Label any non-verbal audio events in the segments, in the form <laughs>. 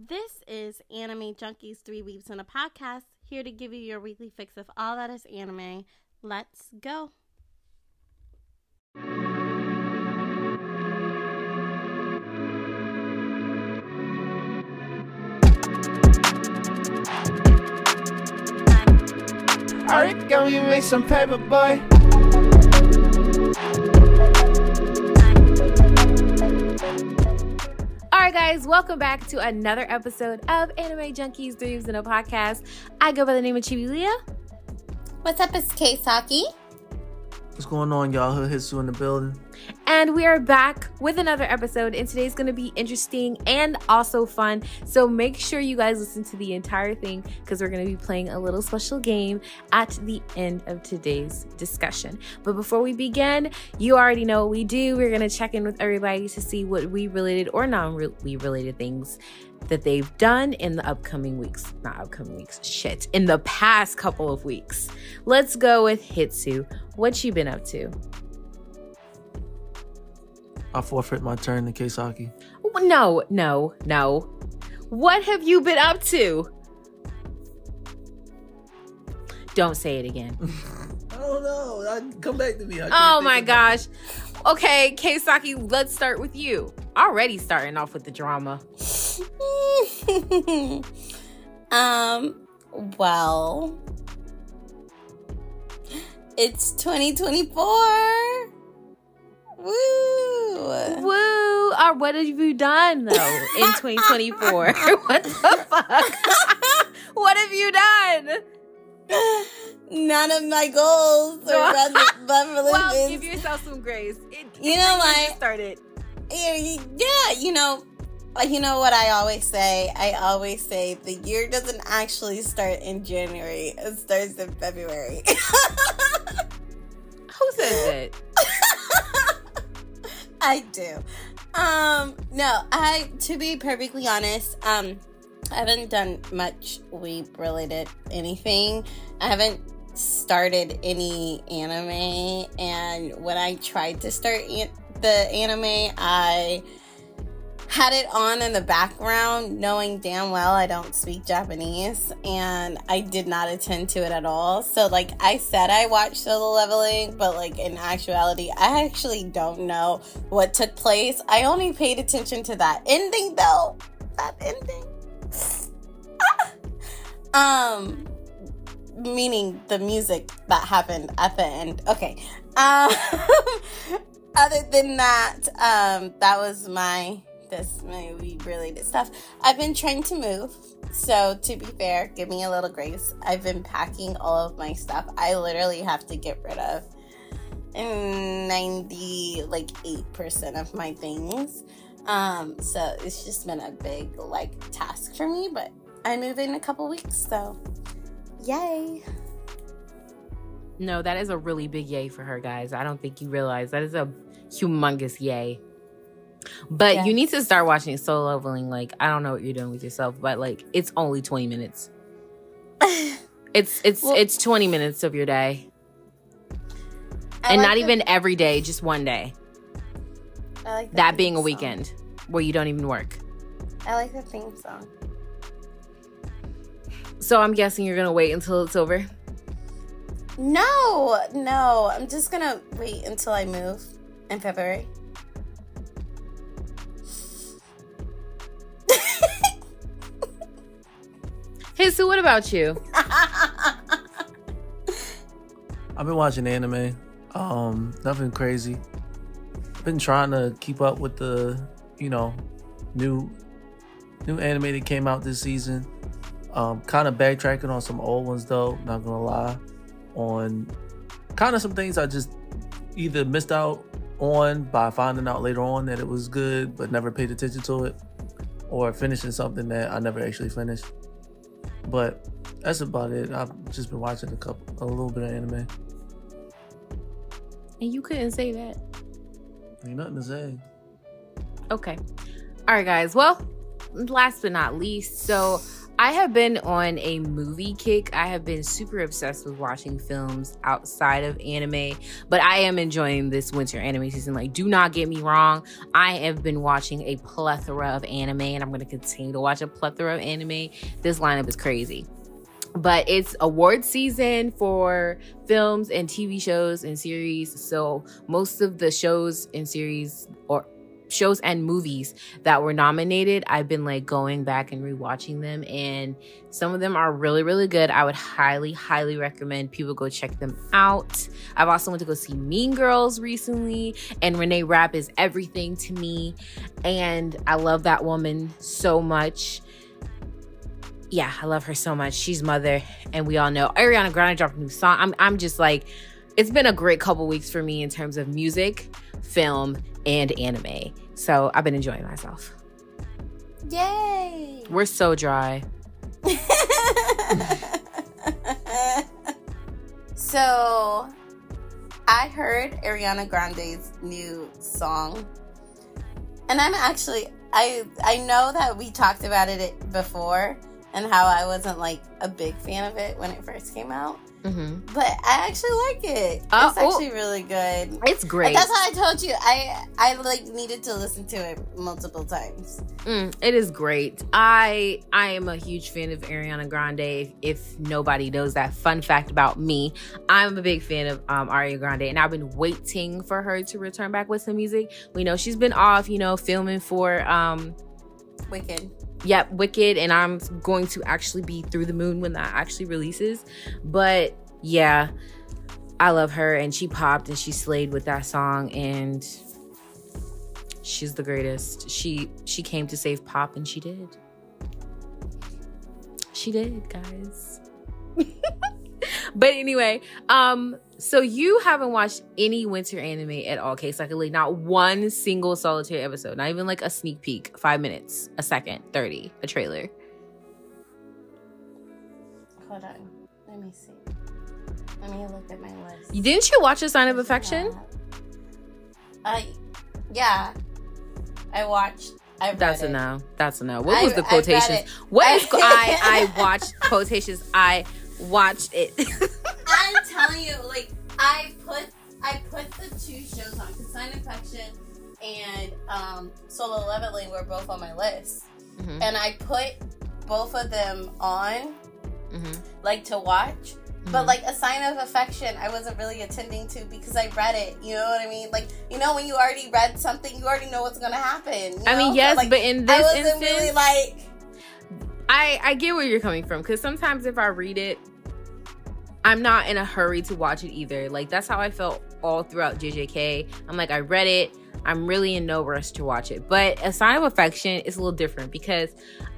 This is Anime Junkies Three Weeks in a Podcast, here to give you your weekly fix of all that is anime. Let's go. Alright, go you make some paper, boy. Right, guys, welcome back to another episode of Anime Junkies Dreams in a Podcast. I go by the name of Chibi Leah. What's up, it's Keisaki. What's going on, y'all? Hood Hitsu in the building. And we are back with another episode, and today's to be interesting and also fun. So make sure you guys listen to the entire thing because we're to be playing a little special game at the end of today's discussion. But before we begin, you already know what we do. We're to check in with everybody to see what we related or non we related things that they've done in the upcoming weeks. Not upcoming weeks, shit, in the past couple of weeks. Let's go with Hitsu. What you been up to? I forfeit my turn to Keisaki. No, no, no. What have you been up to? Don't say it again. <laughs> I don't know. I, come back to me. Oh my gosh. Okay, Keisaki, let's start with you. Already starting off with the drama. <laughs> um, well, it's 2024. Woo! Woo! Or what have you done though in 2024? <laughs> <laughs> what the fuck? <laughs> what have you done? None of my goals are run, Well, give yourself some grace. It, you know what? Started. Yeah, you know, you know what I always say? I always say the year doesn't actually start in January. It starts in February. Who says that? I do. Um, no, I to be perfectly honest, um, I haven't done much weep related anything. I haven't started any anime, and when I tried to start an- the anime, I had it on in the background, knowing damn well I don't speak Japanese, and I did not attend to it at all. So, like, I said I watched Solo Leveling, but like in actuality, I actually don't know what took place. I only paid attention to that ending, though. That ending. um, meaning the music that happened at the end. Okay. Um, <laughs> other than that, um, that was my this movie related stuff. I've been trying to move. So to be fair, give me a little grace. I've been packing all of my stuff. I literally have to get rid of 90 like 8% of my things. Um, so it's just been a big like task for me, but I move in a couple weeks, so yay. No, that is a really big yay for her, guys. I don't think you realize that is a humongous yay. But yes. you need to start watching Solo Leveling. Like, I don't know what you're doing with yourself, but like it's only 20 minutes. <laughs> it's it's well, it's 20 minutes of your day. I and like not the, even every day, just one day. I like that being a weekend song. where you don't even work. I like the theme song. So I'm guessing you're gonna wait until it's over. No, no, I'm just gonna wait until I move in February. So what about you? <laughs> I've been watching anime. Um, nothing crazy. Been trying to keep up with the, you know, new new anime that came out this season. Um, kind of backtracking on some old ones though, not gonna lie. On kind of some things I just either missed out on by finding out later on that it was good but never paid attention to it, or finishing something that I never actually finished. But that's about it. I've just been watching a couple, a little bit of anime. And you couldn't say that. Ain't nothing to say. Okay. All right, guys. Well, last but not least, so I have been on a movie kick. I have been super obsessed with watching films outside of anime, but I am enjoying this winter anime season. Like, do not get me wrong. I have been watching a plethora of anime and I'm going to continue to watch a plethora of anime. This lineup is crazy. But it's award season for films and TV shows and series. So, most of the shows and series or shows and movies that were nominated, I've been like going back and rewatching them, and some of them are really, really good. I would highly, highly recommend people go check them out. I've also went to go see Mean Girls recently, and Renee Rapp is everything to me, and I love that woman so much. Yeah, I love her so much. She's mother, and we all know Ariana Grande dropped a new song. I'm, I'm just like, it's been a great couple weeks for me in terms of music, film, and anime. So I've been enjoying myself. Yay! We're so dry. <laughs> so I heard Ariana Grande's new song. And I'm actually I I know that we talked about it before and how I wasn't like a big fan of it when it first came out. Mm-hmm. But I actually like it. Uh, it's actually oh, really good. It's great. That's how I told you. I I like needed to listen to it multiple times. Mm, it is great. I I am a huge fan of Ariana Grande. If, if, nobody knows that, fun fact about me, I'm a big fan of um, Ariana Grande, and I've been waiting for her to return back with some music. We know she's been off, you know, filming for um, Wicked yep, Wicked, and I'm going to actually be through the moon when that actually releases. But yeah, I love her, and she popped and she slayed with that song, and she's the greatest. She she came to save pop, and she did. She did, guys. But anyway, um, so you haven't watched any winter anime at all, Case like not one single solitary episode, not even like a sneak peek, five minutes, a second, thirty, a trailer. Hold on, let me see. Let me look at my list. Didn't you watch A Sign of Affection? I, yeah, I watched. I That's a no. That's a no. What was I, the quotations? What is <laughs> I? I watched quotations. I watched it. <laughs> I'm telling you, like I put I put the two shows on Sign of Affection and um, Solo Leveling were both on my list, mm-hmm. and I put both of them on, mm-hmm. like to watch. Mm-hmm. But like a sign of affection, I wasn't really attending to because I read it. You know what I mean? Like you know when you already read something, you already know what's gonna happen. I know? mean, yes, like, but in this I wasn't instance, really like. I I get where you're coming from because sometimes if I read it, I'm not in a hurry to watch it either. Like that's how I felt all throughout JJK. I'm like I read it. I'm really in no rush to watch it. But A Sign of Affection is a little different because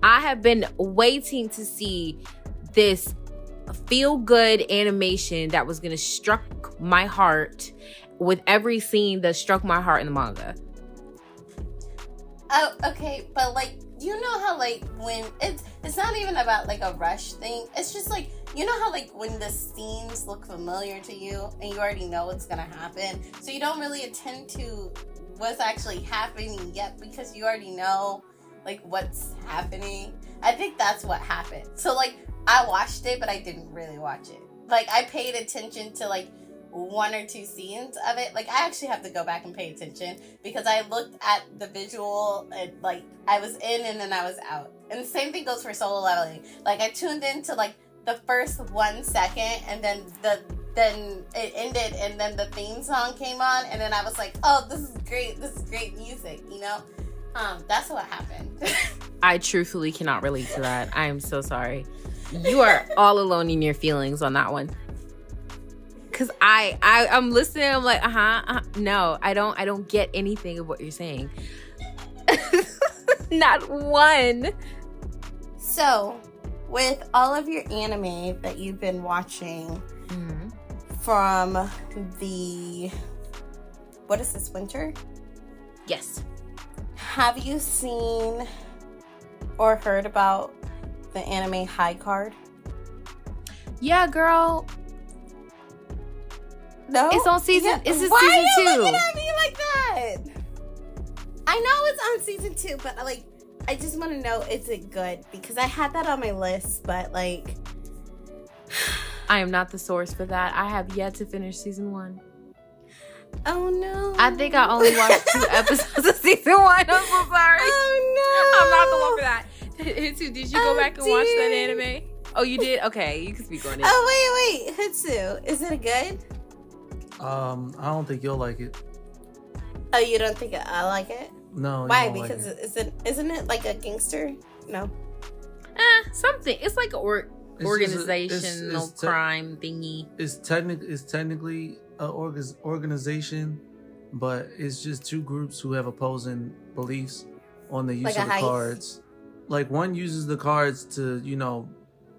I have been waiting to see this feel good animation that was going to struck my heart with every scene that struck my heart in the manga. Oh, okay, but like you know how like when it's it's not even about like a rush thing. It's just like you know how like when the scenes look familiar to you and you already know what's gonna happen, so you don't really attend to what's actually happening yet because you already know like what's happening. I think that's what happened. So like I watched it, but I didn't really watch it. Like I paid attention to like one or two scenes of it. Like I actually have to go back and pay attention because I looked at the visual and like I was in and then I was out. And the same thing goes for solo leveling. Like I tuned into like the first one second and then the then it ended and then the theme song came on and then I was like, Oh, this is great, this is great music, you know? Um, that's what happened. <laughs> I truthfully cannot relate to that. I am so sorry. You are all alone in your feelings on that one because I, I I'm listening. I'm like, uh-huh, uh-huh. No, I don't. I don't get anything of what you're saying. <laughs> Not one. So, with all of your anime that you've been watching mm-hmm. from the what is this winter? Yes. Have you seen or heard about the anime High Card? Yeah, girl. No, it's on season. Yeah. It's Why season are you two. looking at me like that? I know it's on season two, but like, I just want to know is it good because I had that on my list, but like, <sighs> I am not the source for that. I have yet to finish season one. oh no. I think I only watched two <laughs> episodes of season one. I'm so sorry. Oh no. I'm not the one for that. <laughs> Hitsu, did you go Oh, back and watch that anime? Oh, you did? Okay, you can speak on it. Oh wait, wait, Hitsu, is it good? Um, I don't think you'll like it. Oh, you don't think I like it? No. you Why? won't like Because it. is it isn't it like a gangster? No. Eh, something. It's like an or- It's a- organizational it's- it's te- crime thingy. it's technic it's technically a org- organization, but it's just two groups who have opposing beliefs on the use Like of the heist? cards. Like one uses the cards to, you know,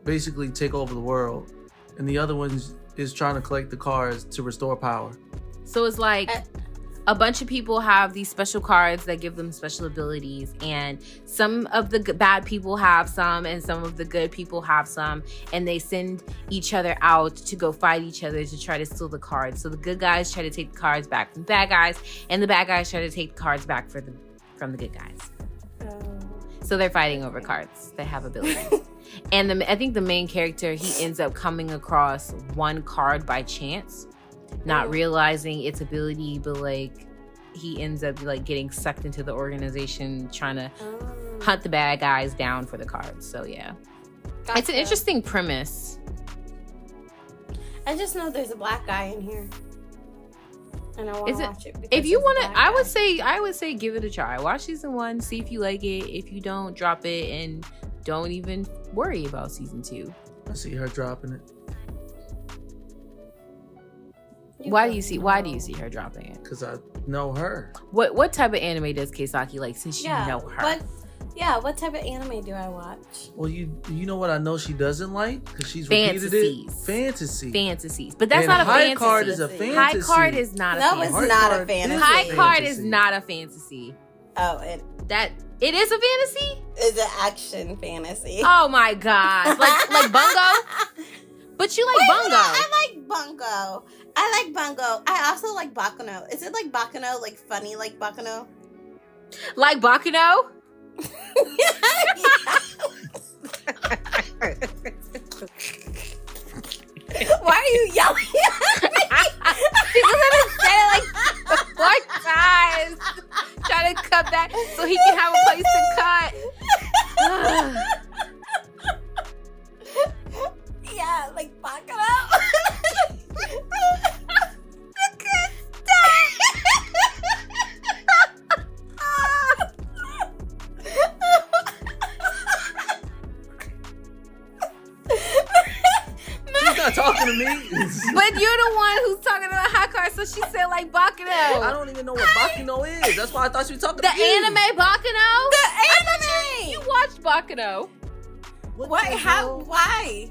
basically take over the world, and the other one is trying to collect the cards to restore power. So it's like Uh, a bunch of people have these special cards that give them special abilities, and some of the g- bad people have some, and some of the good people have some, and they send each other out to go fight each other to try to steal the cards. So the good guys try to take the cards back from the bad guys, and the bad guys try to take the cards back for the from the good guys. Oh. So they're fighting over cards that have abilities. <laughs> and the, I think the main character he ends up coming across one card by chance, not Oh. realizing its ability, but like he ends up like getting sucked into the organization trying to Oh. hunt the bad guys down for the cards. So yeah, it's an interesting premise. I just know there's a black guy in here, and I want to watch it. If you want to, I would say I would say give it a try. Watch season one, see if you like it. If you don't, drop it and don't even worry about season two. I see her dropping it why do you see? Why do you see her dropping it? because I know her. What what type of anime does Keisaki like since Yeah. you know her? What? Yeah. What type of anime do I watch? Well, you you know what I know she doesn't like because she's repeated Fantasies. it. Fantasy. Fantasies. But that's And not a high fantasy. card is a Fantasy. fantasy. High card is not a No, fantasy. it's not a card fantasy. is High card is not a fantasy. Oh, it That it is a fantasy? is an action fantasy. Oh my god. <laughs> Like like Bungo? But you like Wait, Bungo. no, I like Bungo. I like Bungo. I also like Baccano. Is it like Baccano, like funny like Baccano? Like Baccano? Why are you yelling at me? because I said it like four times. Trying to cut that so he can have a place to cut. <sighs> yeah, like Baccano. I <laughs> not talking to me. <laughs> but you're the one who's talking about high card, so she said like Baccano. I don't even know what Baccano is. That's why I thought she was talking the to you. anime Baccano? The anime. you, you watched Baccano. What Why? How? Why?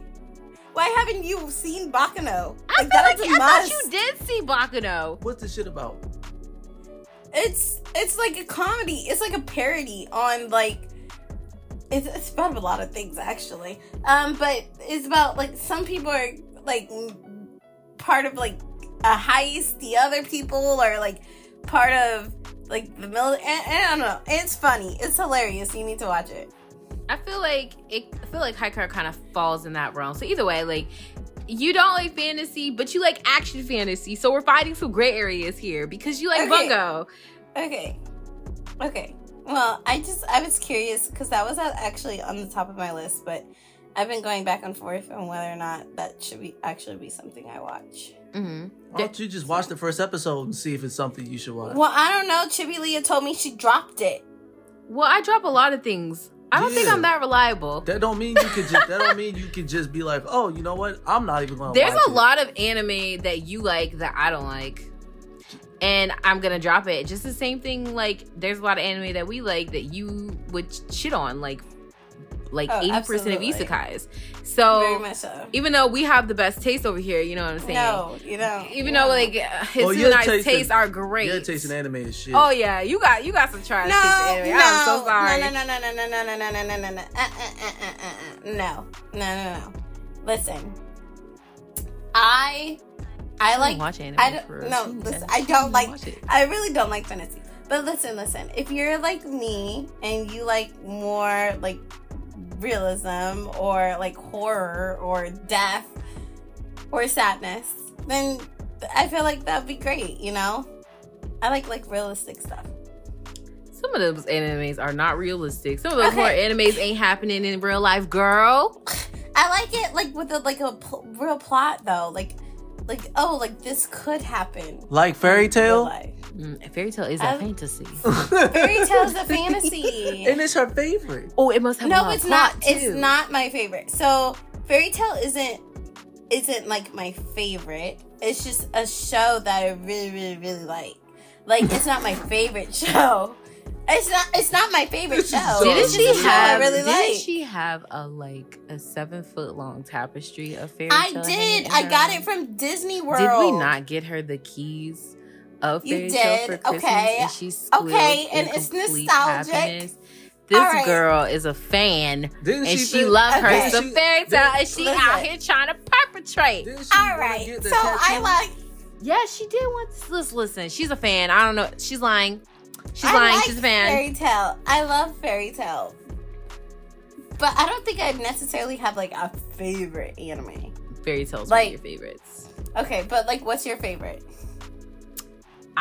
Why haven't you seen Baccano? I Like, feel like is a I thought you did see Baccano. What's this shit about? It's it's like a comedy. It's like a parody on like it's, it's about a lot of things actually. Um, but it's about like some people are like part of like a heist. The other people are like part of like the military. I don't know. It's funny. It's hilarious. You need to watch it. I feel like it. I feel like high card kind of falls in that realm. So either way, like you don't like fantasy, but you like action fantasy. So we're fighting some gray areas here because you like Okay. Bungo. Okay. Okay. Well, I just I was curious because that was actually on the top of my list, but I've been going back and forth on whether or not that should be actually be something I watch. Mm-hmm. Why don't you just watch the first episode and see if it's something you should watch? Well, I don't know. Chibi Leah told me she dropped it. Well, I drop a lot of things. I don't think I'm that reliable. That don't mean you could just. That don't mean you could just be like, oh, you know what? I'm not even gonna. There's watch a it. lot of anime that you like that I don't like. And I'm gonna drop it. Just the same thing, like there's a lot of anime that we like that you would shit on, like like Oh, eighty percent of absolutely. isekais. Very So much so. even though we have the best taste over here, you know what I'm saying? No, you don't. Even no. though like uh, his Well, and your I's taste tastes are great. Your taste in anime is shit. Oh yeah, you got you got some trash no, taste in anime. no, I'm so sorry. No, no, no, no, no, no, no, no, no, no, no, no, uh, uh, uh, uh, uh, uh. no, no, no, no. Listen, I, I don't like watch anime I for don't us. no. Ooh, Listen, yeah. I don't like. Watch it. I really don't like fantasy. But listen, listen. If you're like me and you like more like realism or like horror or death or sadness, then I feel like that'd be great, you know? I like like realistic stuff. Some of those animes are not realistic. Some of those Okay. horror animes ain't happening in real life, girl. I like it like with a like a pl- real plot though. Like like oh, like this could happen. Like fairy in real tale, life. Mm, a fairy tale is a I- fantasy. <laughs> Fairy tale's a fantasy. <laughs> and it's her favorite. Oh, it must have no, lot it's of not. plot, It's not my favorite. So fairy tale isn't isn't like my favorite. It's just a show that I really, really, really like. Like it's not my favorite <laughs> show. It's not. It's not my favorite show. Didn't she just a show I have? really didn't like. she have a like a seven foot long tapestry of fairy I did. I got it from Disney World. Did we not get her the keys of You fairy tale for did. Christmas? Okay. And she Okay, and it's nostalgic. happiness. This All right. girl is a fan, Didn't and she? she, loves Okay. her some She- fairy tale, and she Listen. out here trying to perpetrate. Didn't she All wanna right. get the So I like. Yeah, she did want to listen. listen. She's a fan. I don't know. She's lying. She's I lying. like She's a fan. Fairy tale. I love fairy tale. But I don't think I necessarily have like a favorite anime. Fairy tales Like- one of your favorites. Okay, but like, what's your favorite?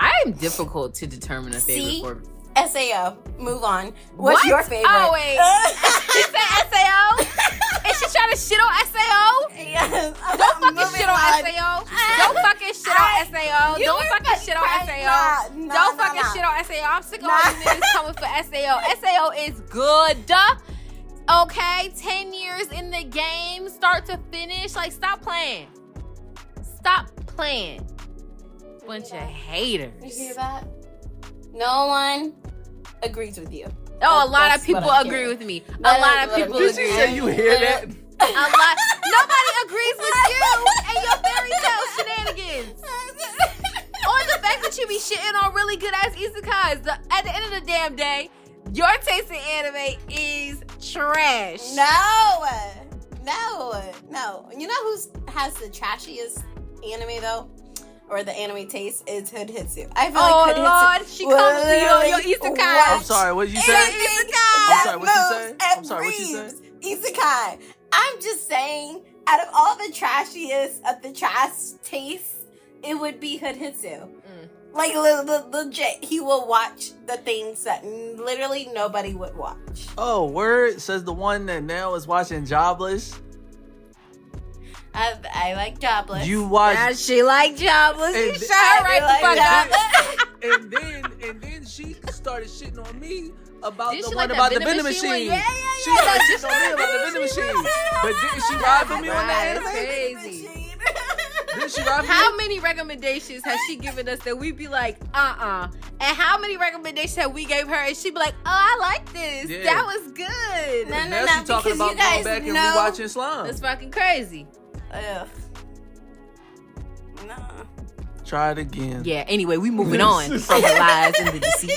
I'm difficult to determine a favorite See? for. SAO. Move on. What's What? your oh, favorite? Oh, wait. <laughs> She said SAO? Is she trying to shit on SAO? yes. Don't fucking shit on SAO. SAO. Don't fucking shit I- on SAO. Don't fucking shit on. SAO. Nah, nah, Don't nah, fucking shit on SAO. I'm sick of all you niggas coming for SAO. SAO <laughs> is good. duh. Okay, 10 years in the game, start to finish. Like, stop playing. Stop playing. Bunch of haters. You hear that? No one agrees with you. Oh, a lot That's of people agree with me. A lot of people Did agree she with say me. you hear that? A lot. Nobody agrees with you and your fairy tale shenanigans. Or the fact that you be shitting on really good ass isekais. The, at the end of the damn day, your taste in anime is trash. No, no, no. You know who's has the trashiest anime though, or the anime taste is Hood Hitsu. I feel Oh like Hood Lord, Hitsu. she comes to you on your literally isekai. I'm sorry. What did you say? Anything I'm sorry, that what you say? I'm sorry, what you breathes Isekai. I'm just saying, out of all the trashiest of the trash tastes, it would be Hood Hitsu. Mm. Like le- le- legit, he will watch the things that literally nobody would watch. Oh, word says the one that now is watching Jobless. I, I like Jobless. You watch, Now she like jobless. You And- shut her right <laughs> I the fuck like up. and then and then she started shitting on me about Did the one like about the vending vending machine machine. Yeah, yeah, She yeah. started shitting on me about the vending machine. But didn't she <laughs> ride for me on that anime? Crazy. Didn't she ride for How many recommendations has she given us that we'd be like, uh uh And how many recommendations have we gave her and she'd be like, oh, I like this. Yeah. That was good. No, no, now no, she talking because about you guys going back and know- rewatching Slime. That's fucking crazy. Ugh. No. Try it again. Yeah, anyway, we moving <laughs> on from the lies and the deceit.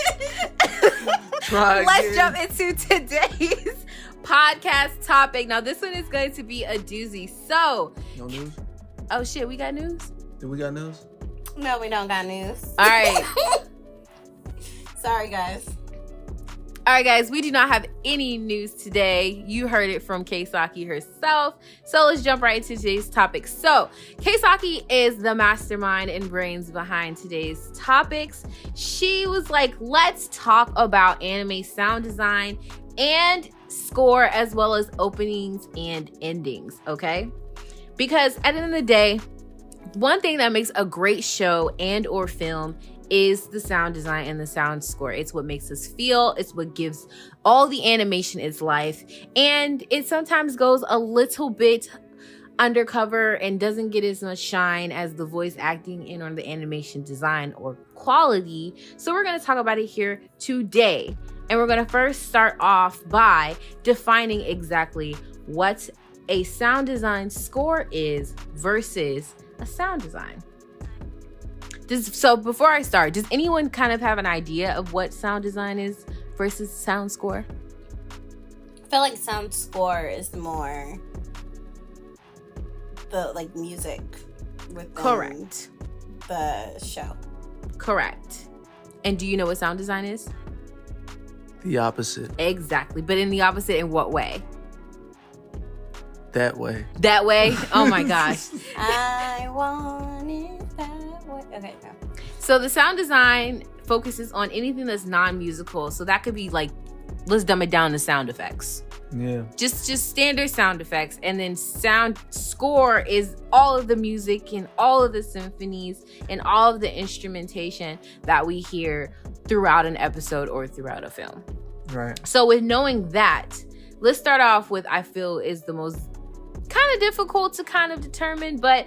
<laughs> Try Let's jump into today's <laughs> podcast topic. Now, this one is going to be a doozy. So, No news? oh shit, we got news? Do we got news? No, we don't got news. All right. Sorry, guys. All right, guys, we do not have any news today. You heard it from Keisaki herself. So let's jump right into today's topic. So, Keisaki is the mastermind and brains behind today's topics. She was like, let's talk about anime sound design and score as well as openings and endings, okay? Because at the end of the day, one thing that makes a great show and or film is the sound design and the sound score. It's what makes us feel, it's what gives all the animation its life, and it sometimes goes a little bit undercover and doesn't get as much shine as the voice acting and or the animation design or quality. So we're going to talk about it here today. And we're going to first start off by defining exactly what a sound design score is versus a sound design. Does, so before I start, does anyone kind of have an idea of what sound design is versus sound score? I feel like sound score is more the like music within the show. Correct. And do you know what sound design is? The opposite. Exactly. But in the opposite, in what way? That way. That way? Oh my <laughs> gosh. I want it that way. Okay, no. So the sound design focuses on anything that's non-musical. So that could be like, let's dumb it down to sound effects. Yeah. Just just standard sound effects. And then sound score is all of the music and all of the symphonies and all of the instrumentation that we hear throughout an episode or throughout a film. Right. So with knowing that, let's start off with I feel is the most kind of difficult to kind of determine, but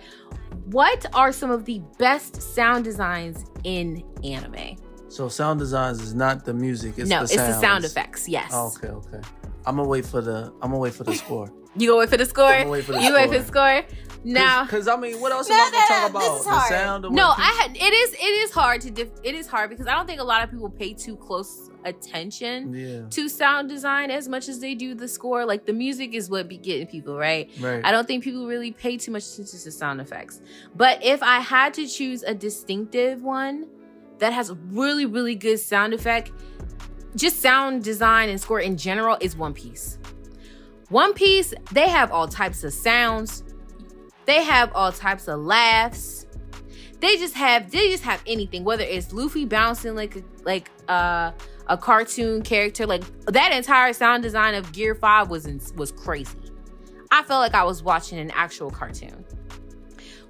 what are some of the best sound designs in anime? So sound designs is not the music. It's no, the it's the sound effects. Yes. Oh, okay, okay. I'm gonna wait for the. I'm <laughs> gonna wait for the score. You go wait for the score. I'm gonna wait for the you wait for score. the score. Now, because I mean, what else No, am I gonna no, talk no, this about? is The sound. Of no, what I had it is it is hard to dif- it is hard because I don't think a lot of people pay too close attention Yeah. to sound design as much as they do the score. Like the music is what be getting people right. Right. I don't think people really pay too much attention to sound effects. But if I had to choose a distinctive one that has really, really good sound effect, just sound design and score in general is One Piece. One Piece, they have all types of sounds. They have all types of laughs. They just have they just have anything, whether it's Luffy bouncing like like uh, a cartoon character, like that entire sound design of Gear Five was in, was crazy. I felt like I was watching an actual cartoon.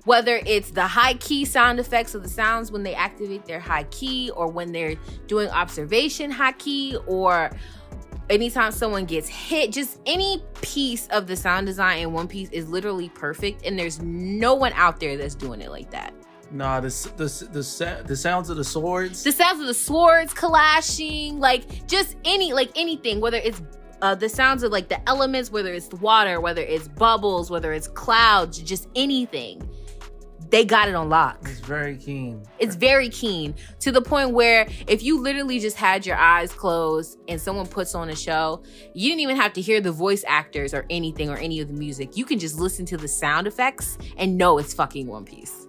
Whether it's the Haki sound effects of the sounds when they activate their Haki, or when they're doing observation Haki, or anytime someone gets hit, just any piece of the sound design in One Piece is literally perfect, and there's no one out there that's doing it like that. Nah, the the the the sounds of the swords. the sounds of the swords clashing, like just any like anything, whether it's uh, the sounds of like the elements, whether it's the water, whether it's bubbles, whether it's clouds, just anything. They got it on lock. It's very keen. It's very keen to the point where if you literally just had your eyes closed and someone puts on a show, you didn't even have to hear the voice actors or anything or any of the music. You can just listen to the sound effects and know it's fucking One Piece.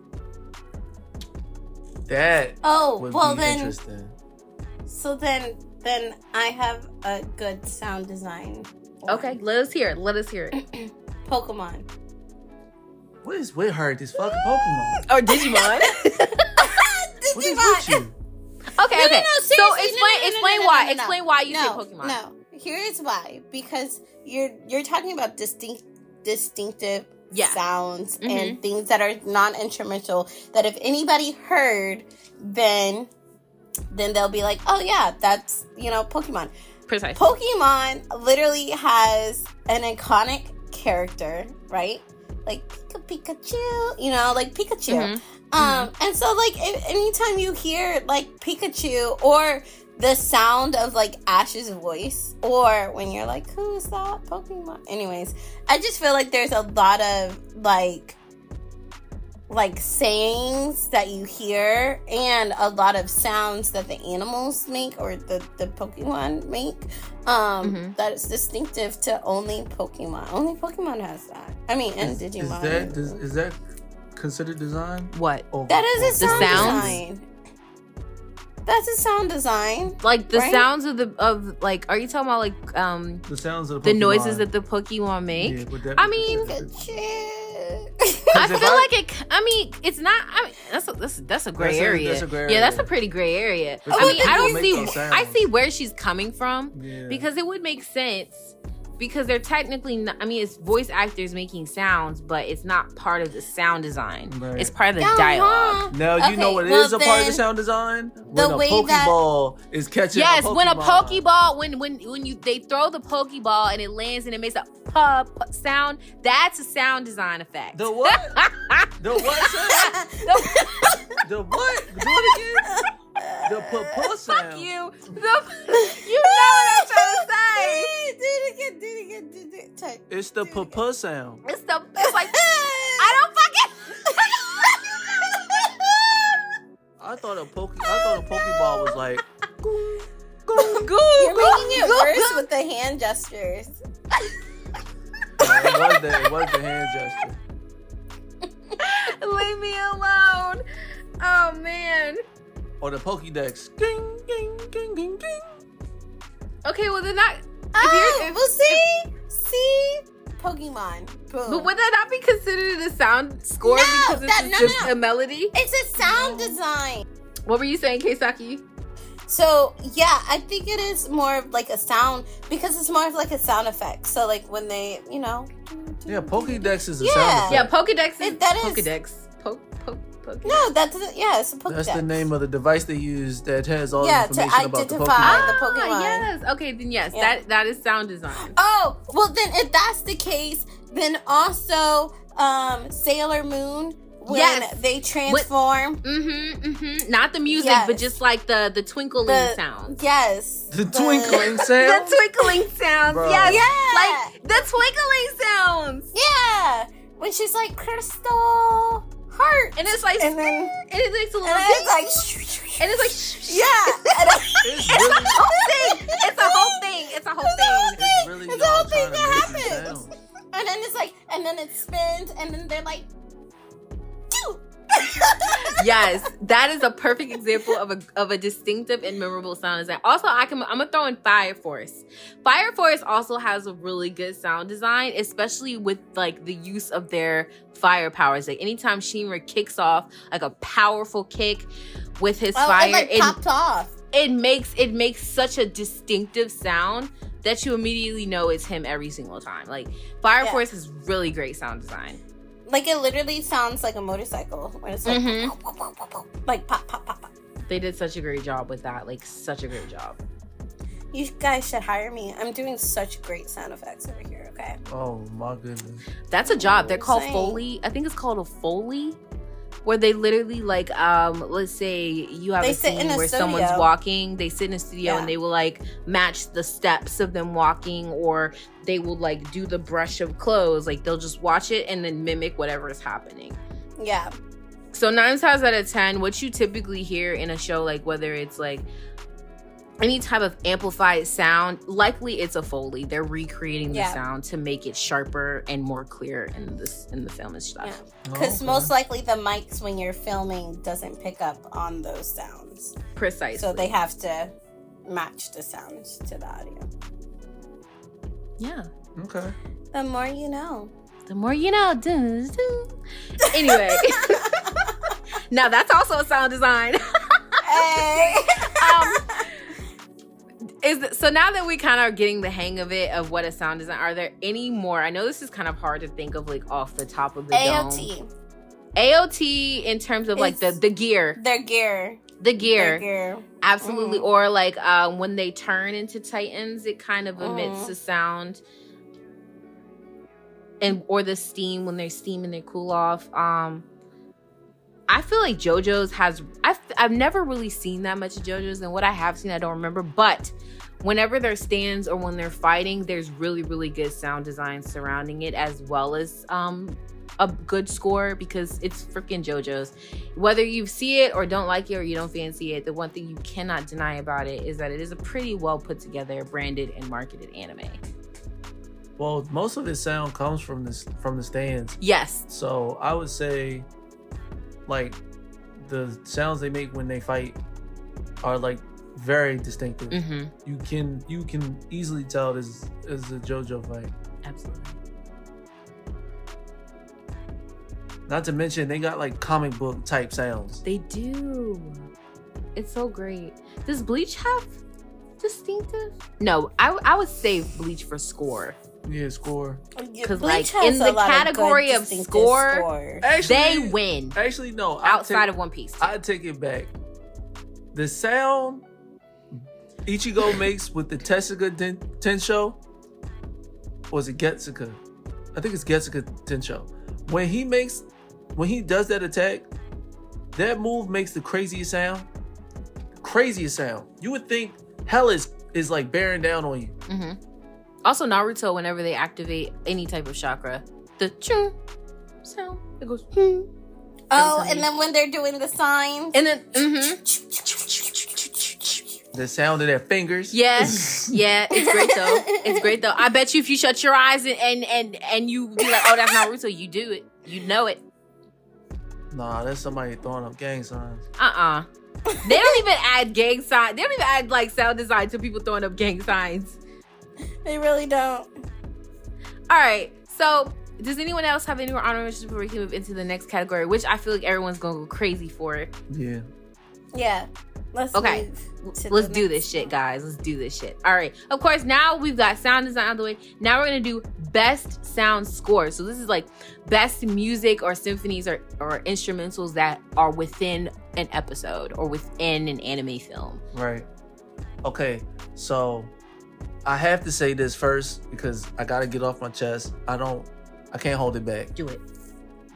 That Oh, would well be then. interesting. So then, then I have a good sound design. one. Okay, let us hear it. Let us hear it. <clears throat> Pokemon. What is with her? This fucking Pokemon. <laughs> Or oh, Digimon. <laughs> What is with you? Okay, No, no, okay. no, so explain, no, no, no, explain no, no, why. no, no. Explain why you no, say Pokemon. No, here's why. Because you're you're talking about distinct, distinctive Yeah. sounds Mhm. and things that are non-instrumental. That if anybody heard, then then they'll be like, oh yeah, that's you know Pokemon. Precisely. Pokemon literally has an iconic character, right? Like Pika Pikachu, you know, like Pikachu. Mhm. Um, and so like if, anytime you hear like Pikachu or the sound of like Ash's voice, or when you're like, who's that Pokemon? Anyways, I just feel like there's a lot of like like sayings that you hear and a lot of sounds that the animals make or the, the Pokemon make um Mhm. that is distinctive to only Pokemon. Only Pokemon has that. I mean and Is, is Digimon. that is, is that considered design? What? Or- That is a The sound sounds? design. That's a sound design. Like the Right? sounds of the of like are you talking about like um the sounds of the Pokemon. noises that the Pokemon make? Yeah, would that I mean- I feel I- like it. I mean, it's not. I mean, that's a, that's that's a gray That's a- area. that's a gray Yeah, that's a pretty gray area. But I mean, I don't see. I see where she's coming from Yeah. because it would make sense because they're technically. Not, I mean, it's voice actors making sounds, but it's not part of the sound design. Right. It's part of the Uh-huh. dialogue. Now you know Okay, what is well a part of the sound design? the when a way that- Pokeball is catching Yes, a when a Pokeball, when when when you they throw the Pokeball and it lands and it makes a pop sound, that's a sound design effect. The what? <laughs> the what sound? <laughs> The what? Do it again. <laughs> The papa sound. Fuck you. The, <laughs> you know what I'm trying to say. <laughs> do it again, do it again, do it again. It's the papa sound. It's the it's like I don't fucking <laughs> I thought a poke. I thought a Pokeball was like. You're making it worse with the hand gestures. No, it was the it was the hand gesture. Leave me alone. Oh man. Or the Pokédex. Ding, ding, ding, ding, ding. Okay, well then that. Oh, you're- if- well, see, see, Pokemon. Boom. But would that not be considered a sound score No, because it's that- no, just no. a melody? it's a sound design. What were you saying, Keisaki? So yeah, I think it is more of like a sound because it's more of like a sound effect. So like when they, you know, Yeah, Pokédex is a Yeah. sound Yeah, effect. Pokedex is It- that is- Pokedex. Po, po, Pokedex. no, that's yeah, it's a Pokedex. That's the name of the device they use that has all Yeah, the to information about the identify- Pokemon. the Pokemon. Ah, yes. Okay, then yes, Yeah. that that is sound design. Oh, well then if that's the case, then also um Sailor Moon when Yes. they transform. Mm-hmm, mm-hmm. Not the music, Yes. but just like the the twinkling The- sounds. Yes. The twinkling sound. <laughs> The twinkling sounds. Bro. Yes. Yeah. Like the twinkling sounds. Yeah. When she's like Crystal Heart. And it's like And then- and it's like a little And it's like and it's like <laughs> Yeah. And It's <laughs> <laughs> It's a whole thing. It's a whole thing. It's a whole It's a whole thing. thing. it's really It's the whole thing that happens. and then it's like and then it spins and then they're like "Phew." Yes, that is a perfect example of a of a distinctive and memorable sound design. Also, I can I'm gonna throw in Fire Force. Fire Force also has a really good sound design, especially with like the use of their fire powers. Like anytime Shinra kicks off like a powerful kick with his Oh, fire, it like it, popped off. it makes it makes such a distinctive sound that you immediately know it's him every single time. Like Fire Yeah. Force has really great sound design. Like it literally sounds like a motorcycle when it's like Mhm. pop, pop, pop, pop, pop. like pop pop pop pop. They did such a great job with that. Like such a great job. You guys should hire me. I'm doing such great sound effects over here. Okay. Oh my goodness. That's a job. They're called Insane. Foley. I think it's called a Foley. Where they literally like um let's say you have They a scene a where someone's walking, they sit in a studio Yeah. and they will like match the steps of them walking or they will like do the brush of clothes. Like they'll just watch it and then mimic whatever is happening. Yeah. So nine times out of ten, what you typically hear in a show, like whether it's like any type of amplified sound, likely it's a foley. They're recreating the Yeah. sound to make it sharper and more clear in this in the film and stuff. Yeah. Because Oh, most likely the mics when you're filming doesn't pick up on those sounds, Precisely. so they have to match the sounds to the audio. yeah. Okay. The more you know. The more you know. Dun, dun. Anyway, <laughs> <laughs> now that's also a sound design. Hey. <laughs> um, is so now that we kind of are getting the hang of it of what a sound design are there any more i know this is kind of hard to think of like off the top of the dome AOT. aot in terms of like the It's- the gear Their gear. the gear gear. absolutely Mhm. or like um when they turn into titans it kind of emits a sound and or the steam when they steam and they cool off um I feel like JoJo's has I've I've never really seen that much of JoJo's and what I have seen I don't remember but whenever there stands or when they're fighting there's really really good sound design surrounding it as well as um a good score because it's freaking JoJo's. Whether you see it or don't like it or you don't fancy it the one thing you cannot deny about it is that it is a pretty well put together branded and marketed anime. Well, most of its sound comes from this from the stands. yes. So I would say, like, the sounds they make when they fight are like very distinctive. mm-hmm You can you can easily tell this is a JoJo fight. absolutely Not to mention they got like comic book type sounds. They do. It's so great. Does Bleach have distinctive? No, I, I would save Bleach for score. Yeah, score. Because, Bleach like, has in a the category of distinctive score, scores. Actually, They win Actually, no. I outside take, of One Piece. I take it back. The sound Ichigo makes with the Tetsuga Ten- Tensho was it Getsuga? I think it's Getsuga Tensho. When he makes when he does that attack, that move makes the craziest sound. Craziest sound. You would think hell is is like bearing down on you. hmm Also, Naruto, whenever they activate any type of chakra, the chung sound, it goes. hmm. Oh, and then when they're doing the signs. And then, hmm The sound of their fingers. yes, yeah, it's great though. It's great though. I bet you if you shut your eyes and and and, and you be like, oh, that's not Naruto, you do it. You know it. Nah, that's somebody throwing up gang signs. Uh uh They don't even add gang sign. They don't even add like sound design to people throwing up gang signs. They really don't. All right. So, does anyone else have any more honorable mentions before we can move into the next category, which I feel like everyone's gonna go crazy for? Yeah. Yeah. Let's Okay. move to Let's the do this shit, guys. Let's do this shit. All right. Of course, now we've got sound design out of the way. Now we're gonna do best sound score. So this is like best music or symphonies or, or instrumentals that are within an episode or within an anime film. Right. Okay. So I have to say this first because I gotta get off my chest. I don't I can't hold it back. Do it.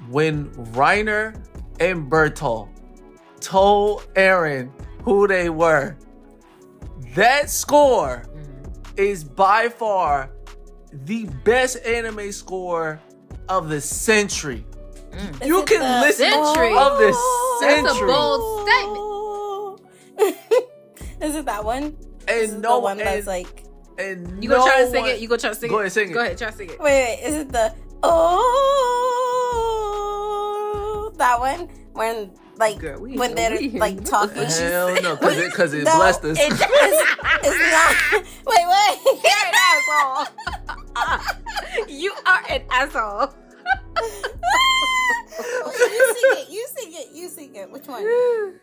When Reiner and Bertholdt told Eren who they were, that score Mhm. is by far the best anime score of the century. Mm. You can the- listen Century. of the century. That's a century. bold <laughs> Is it that one? And it no the one and, that's like and You gonna try to sing one- it? You gonna try to sing Go it? ahead, sing it. Go ahead, try to sing it. wait, wait, is it the oh that one? When like Girl, we when they're we like you. talking. Hell no, because it, cause it No, blessed us. it- it's, it's not <laughs> wait, wait. You're an asshole. you are an asshole. you sing it, you sing it, you sing it. Which one? <sighs>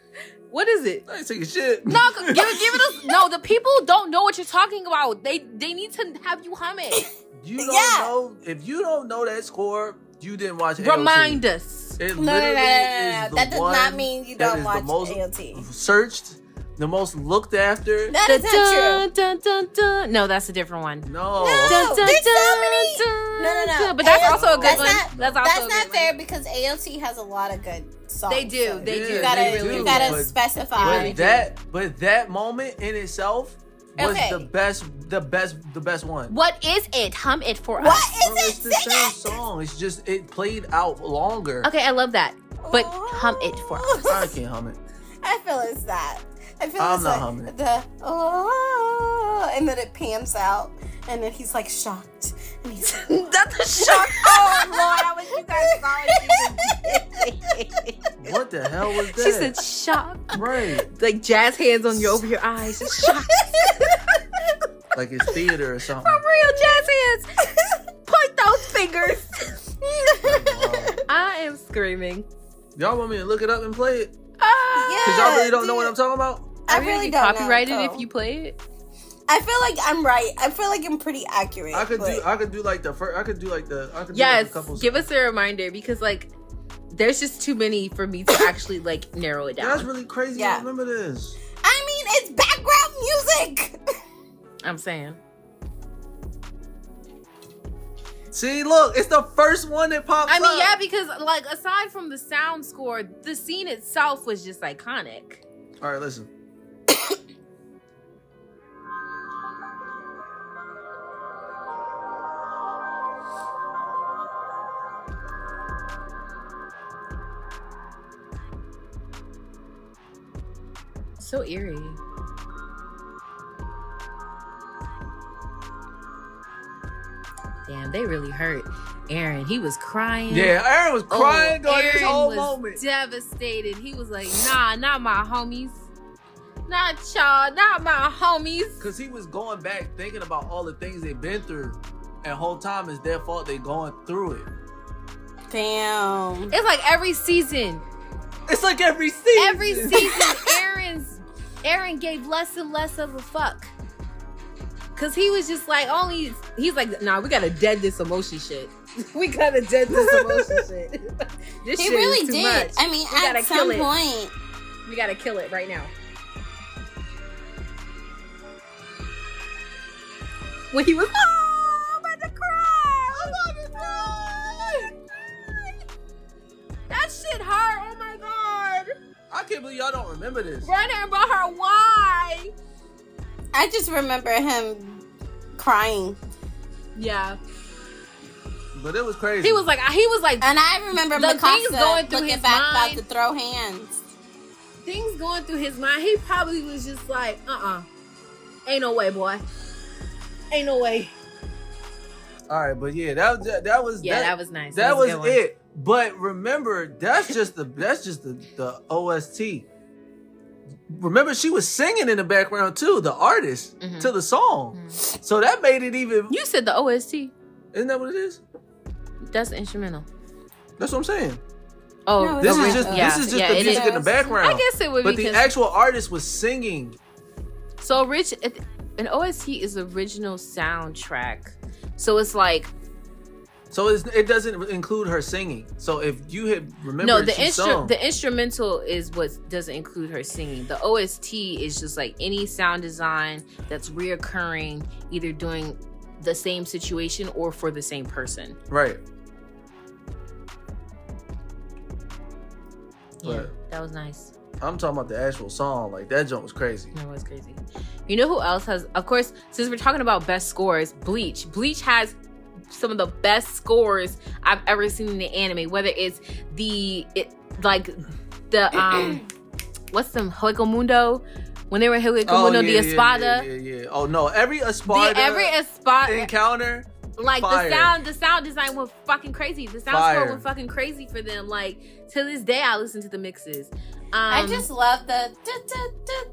What is it? I ain't taking shit. No, give it, give it us. No, the people don't know what you're talking about. They they need to have you hum it. You don't Yeah. know if you don't know that score, you didn't watch AOT. Remind us. It No, no, no, no, no, no, is the That does not mean you don't watch the most AOT. searched, the most looked after. That is not true. Dun, dun, dun. No, that's a different one. No. No. Dun, dun, there's so many- dun, No, no, no. But that's AOT also a good that's one. Not, that's also that's not good fair One. because AOT has a lot of good songs. They do. so They do. You gotta, they They really you gotta but- specify. But that, but that moment in itself was Okay. the best, the best, the best one. What is it? Hum it for What us. is Bro, it? it's the Sing same it. song. It's just it played out longer. Okay, I love that. But oh. hum it for us. I can't hum it. I feel it's that. I feel I'm it's not like humming the oh, and then it pans out, and then he's like shocked, and he's <laughs> <laughs> That's a shock. Oh Lord, I wish you guys saw it. <laughs> What the hell was that? She said shock. right, Like jazz hands on your over your eyes. Just shock. like it's theater or something. For real jazz hands. Point those fingers. I am screaming. Y'all want me to look it up and play it? Ah. Cause y'all really don't know what I'm talking about. I Are we really get don't copyrighted know. if you play it? I feel like I'm right. I feel like I'm pretty accurate. I could but- do. I could do like the first. I could do like the. I could do like Yes. a. Give us a reminder because like there's just too many for me to <laughs> actually like narrow it down. That's really crazy. Yeah. I remember this. I mean, it's background music. <laughs> I'm saying. See, look, it's the first one that pops up. I mean, up. yeah, because like aside from the sound score, the scene itself was just iconic. All right, listen. <coughs> <coughs> So eerie. Damn, they really hurt Eren. He was crying. Yeah, Eren was Oh, crying during this Eren whole was moment. Devastated. He was like, "Nah, not my homies, not y'all, not my homies." Cause he was going back thinking about all the things they've been through, and whole time it's their fault they going through it. Damn. It's like every season, It's like every season. every season, Eren's Eren gave less and less of a fuck. Cause he was just like oh, only he's like, nah, we gotta dead this emotion shit. <laughs> we gotta dead this emotion <laughs> shit. <laughs> this He shit really is too did. much. I mean, We at some it. point, We gotta kill it right now. When he was, oh, I'm about to cry. I'm about to cry. That shit hurt. Oh my god. I can't believe y'all don't remember this. Run her about her. Why? I just remember him crying, Yeah. But it was crazy. He was like, he was like, and I remember The things Mikasa going through looking his back mind. about to throw hands. things going through his mind. He probably was just like, uh uh Ain't no way, boy. Ain't no way. all right, but yeah, that was that was Yeah, that, that, was nice. that a was good one. it. But remember, that's just the that's just the the OST. remember she was singing in the background too, the artist Mhm. to the song. So that made it even. You said the OST. Isn't that what it is? That's instrumental. That's what I'm saying. Oh, No, This Yeah. is just yeah, this is just yeah, the music is. in the background. I guess it would but be the 'cause- actual artist was singing. So rich an OST is original soundtrack. So it's like So it's, it doesn't include her singing. So if you had remember, no, the instru- the instrumental is what doesn't include her singing. The OST is just like any sound design that's reoccurring, either doing the same situation or for the same person. right. Yeah, But- that was nice. I'm talking about the actual song. Like that joint was crazy. That was crazy. You know who else has? Of course, since we're talking about best scores, Bleach. Bleach has some of the best scores I've ever seen in the anime. Whether it's the it like the <clears throat> um what's the Hueco Mundo when they were Hueco Mundo the yeah, Espada. Yeah, yeah, yeah. Oh no, every The Espada every Espada, encounter. like fire. the sound, the sound design went fucking crazy. The sound Fire. score went fucking crazy for them. Like to this day, I listen to the mixes. Um, I just love the da, da, da,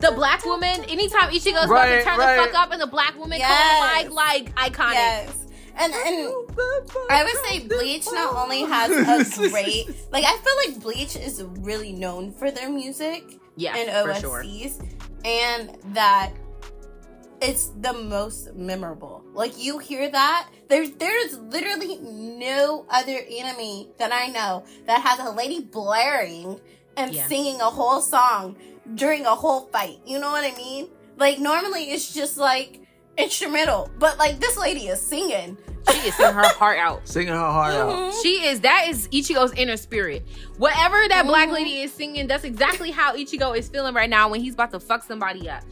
The black woman, anytime Ichigo's about to Right, turn right. the fuck up and the black woman Yes. come like, like iconic. Yes. And and I would say Bleach not only has a <laughs> great like I feel like Bleach is really known for their music Yeah, and for sure. OSTs and that it's the most memorable. Like you hear that, there's there's literally no other anime that I know that has a lady blaring and Yeah. singing a whole song during a whole fight. You know what I mean? Like normally it's just like instrumental, but like this lady is singing. She is singing her heart out. Singing her heart out. Mhm. She is that is Ichigo's inner spirit. Whatever that black Mhm. lady is singing, that's exactly how Ichigo is feeling right now when he's about to fuck somebody up.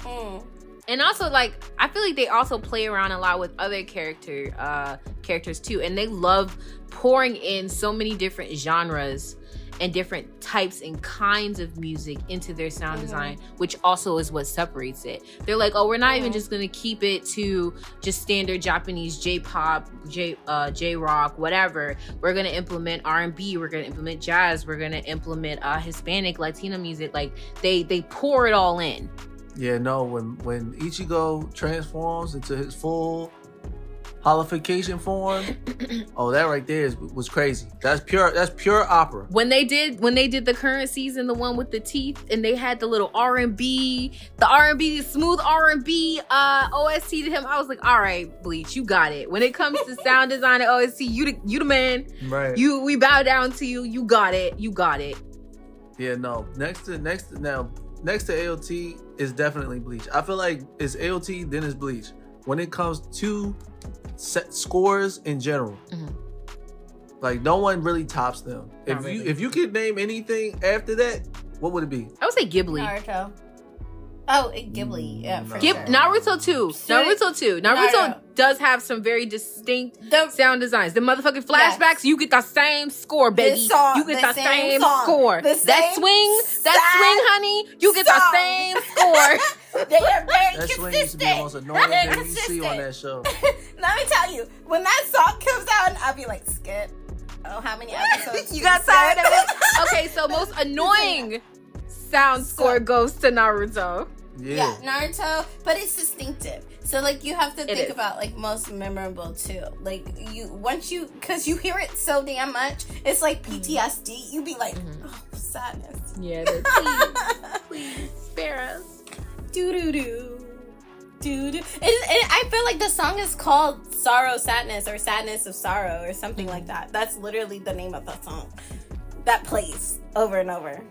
Mm. And also like I feel like they also play around a lot with other character uh characters too and they love pouring in so many different genres and different types and kinds of music into their sound Mhm. design, which also is what separates it. They're like, oh, we're not even Mhm. just gonna keep it to just standard Japanese J-pop, J uh, J-rock, whatever. We're gonna implement R&B. We're gonna implement jazz. We're gonna implement uh, Hispanic, Latino music. Like they they pour it all in. Yeah, no. When when Ichigo transforms into his full Hollowfication form, <clears throat> oh, that right there is, was crazy. That's pure. That's pure opera. when they did when they did the current season the one with the teeth and they had the little r&b the r&b smooth r&b uh ost to him i was like all right bleach you got it when it comes to sound design and ost you the, you the man Right. you we bow down to you you got it you got it Yeah, no. Next to next to, now next to AOT is definitely Bleach. I feel like it's AOT then it's Bleach. When it comes to set scores in general, Mhm. like no one really tops them. If Not you really. if you could name anything after that, what would it be? i would say ghibli Naruto. Oh, and Ghibli. Yeah, for Gib- sure. Naruto too. Naruto too. Naruto Naruto. does have some very distinct The sound designs. The motherfucking flashbacks, you get the same score, baby. This song, you get the the, same same, song, score. the that same swing, that sad swing, honey, you get song. the same score. <laughs> <laughs> they are very That swing consistent. used to be the most annoying They're thing <laughs> you see on that show. <laughs> Let me tell you, when that song comes out, I'll be like, skip. Oh, how many episodes? you got tired of it? Okay, so most annoying sound score goes to Naruto. Yeah. Yeah, Naruto, but it's distinctive. So like you have to It think is. about like most memorable too. Like you once you because you hear it so damn much, it's like PTSD. You be like, Mhm. oh sadness. Yeah, the please, please spare us. Do do do. Do do. And, and I feel like the song is called "Sorrow Sadness" or "Sadness of Sorrow" or something like mm-hmm. that. That's literally the name of the song that plays over and over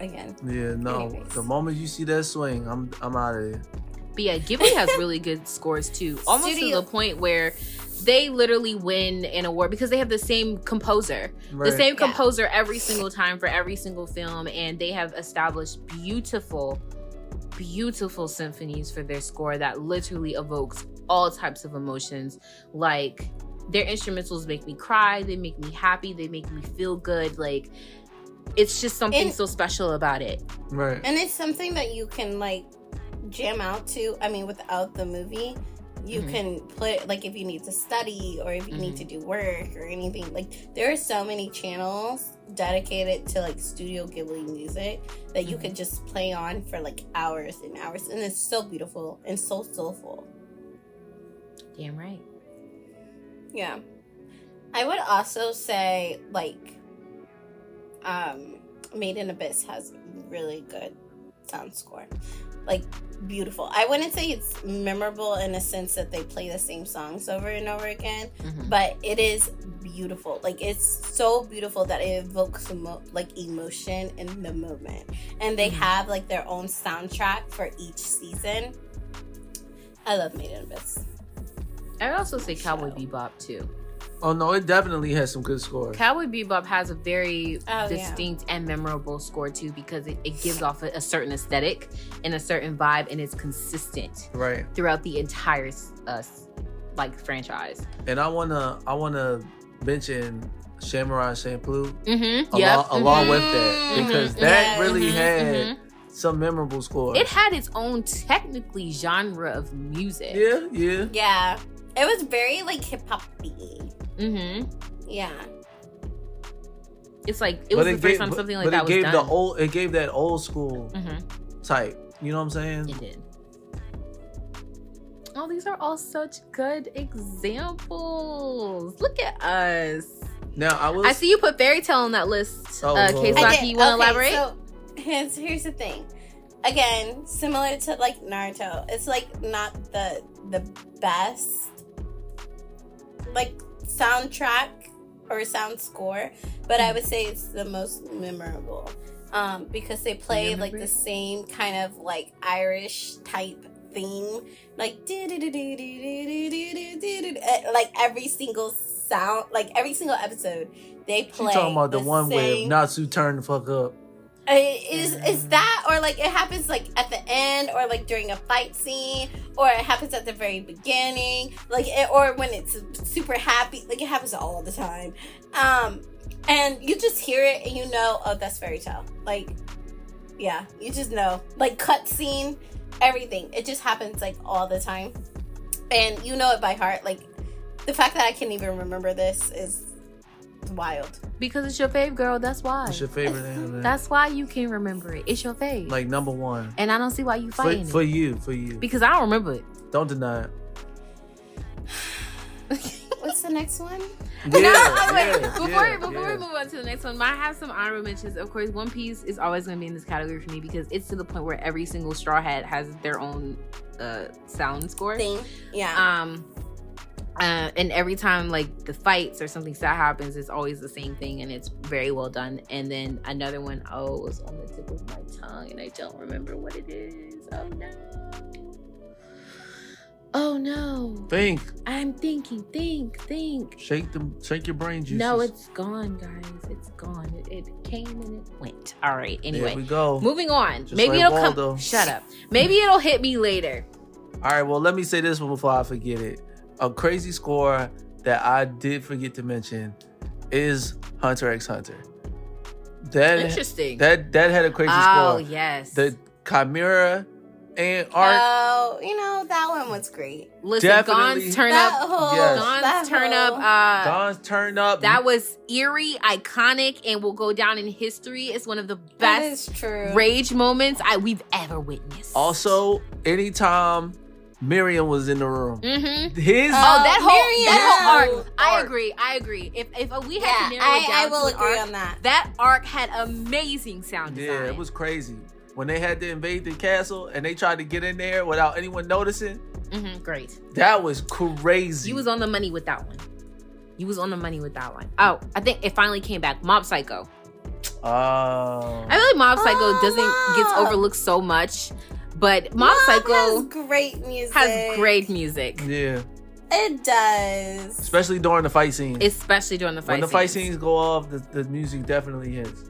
again. Yeah, no. Anyways. The moment you see that swing, I'm I'm out of here. But yeah, Ghibli has really <laughs> good scores too. Almost Studio- to the point where they literally win an award because they have the same composer. Right. The same Yeah. composer every single time for every single film, and they have established beautiful, beautiful symphonies for their score that literally evokes all types of emotions. Like their instrumentals make me cry, they make me happy, they make me feel good. Like it's just something And- so special about it. Right. And it's something that you can like jam out to. I mean, without the movie, you Mhm. can put like if you need to study or if you need Mhm. to do work or anything. Like there are so many channels dedicated to like Studio Ghibli music that you Mhm. could just play on for like hours and hours, and it's so beautiful and so soulful. Damn right. Yeah. I would also say like um Made in Abyss has really good sound score. Like beautiful. I wouldn't say it's memorable in a sense that they play the same songs over and over again, Mhm. but it is beautiful. Like it's so beautiful that it evokes emo- like emotion in the moment. And they Mhm. have like their own soundtrack for each season. I love Made in Abyss. I would also say Cowboy Show. Bebop too. Oh no, it definitely has some good scores. Cowboy Bebop has a very Oh, yeah. distinct and memorable score too because it, it gives off a, a certain aesthetic and a certain vibe and it's consistent Right. throughout the entire uh, like franchise. And I wanna I wanna mention Samurai Champloo Mm-hmm. along, along with that Mhm. because Mhm. that Yeah. really had some memorable scores. It had its own technically genre of music. yeah, yeah. Yeah. It was very like hip hop Mm-hmm. Yeah. It's like it was the first gave, time but- something like but that it was gave done. the old it gave that old school mm-hmm. type. You know what I'm saying? It did. Oh, these are all such good examples. Look at us. Now I was I see you put Fairy Tail on that list. Oh, uh, Lord. Keisaki, you want to Okay, elaborate? So here's here's the thing. Again, similar to like Naruto, it's like not the the best like soundtrack or sound score, but I would say it's the most memorable um, because they play like the same kind of like Irish type theme, like like every single sound, like every single episode they play. You talking about the, the one same... where Natsu turned the fuck up? Uh, is is that or like it happens like at the end or like during a fight scene or it happens at the very beginning like it, or when it's super happy like it happens all the time. Um and you just hear it and you know oh that's Fairy Tail. Like yeah you just know. Like cut scene everything. It just happens like all the time. And you know it by heart. Like the fact that i can even remember this is wild Because it's your fave, girl. That's why. What's your favorite anime? That's why you can remember it. It's your fave. like number one and I don't see why you for, fighting for it. you. For you, Because I don't remember it. don't deny it. <laughs> what's the next one Yeah, no, wait. yeah, before yeah, before yeah. we move on to the next one, I have some honorable mentions. Of course, One Piece is always going to be in this category for me because it's to the point where every single Straw Hat has their own uh, sound score. thing yeah Um, uh, and every time like the fights or something sad happens, it's always the same thing, and it's very well done. And then another one, oh, it was on the tip of my tongue, and I don't remember what it is. Oh no. Oh no. Think, I'm thinking, think, think. shake them, shake your brain juices. No, it's gone, guys. It's gone. It, it came and it went. All right. Anyway, There we go. moving on. Just Maybe like it'll Waldo. come. Shut up. Maybe it'll hit me later. All right, well, let me say this one before I forget it. A crazy score that I did forget to mention is Hunter x Hunter. That Interesting. that that had a crazy oh score. Oh yes. The Chimera Ant arc. Oh, you know that one was great. Listen, definitely- Gon's turn that up. whole, Yes. Gon's that turn whole- up. Uh, Gon's turned up. that was eerie, iconic, and will go down in history. It's one of the best is true. rage moments I we've ever witnessed. also anytime Meruem was in the room. Mm-hmm. His Oh, that whole that whole arc. I agree. I agree. If if we had Yeah, to narrow it down I, I will to agree arc, on that. that arc had amazing sound design. yeah, it was crazy. When they had to invade the castle and they tried to get in there without anyone noticing, Mhm, great. that was crazy. You was on the money with that one. You was on the money with that one. Oh, I think it finally came back. Mob Psycho. Oh. I feel like Mob Psycho Oh, doesn't gets overlooked so much, but Mob, Mob Psycho has great music. has great music, yeah, It does. especially during the fight scenes. especially during the fight. when the fight scenes. scenes go off, the, the music definitely hits.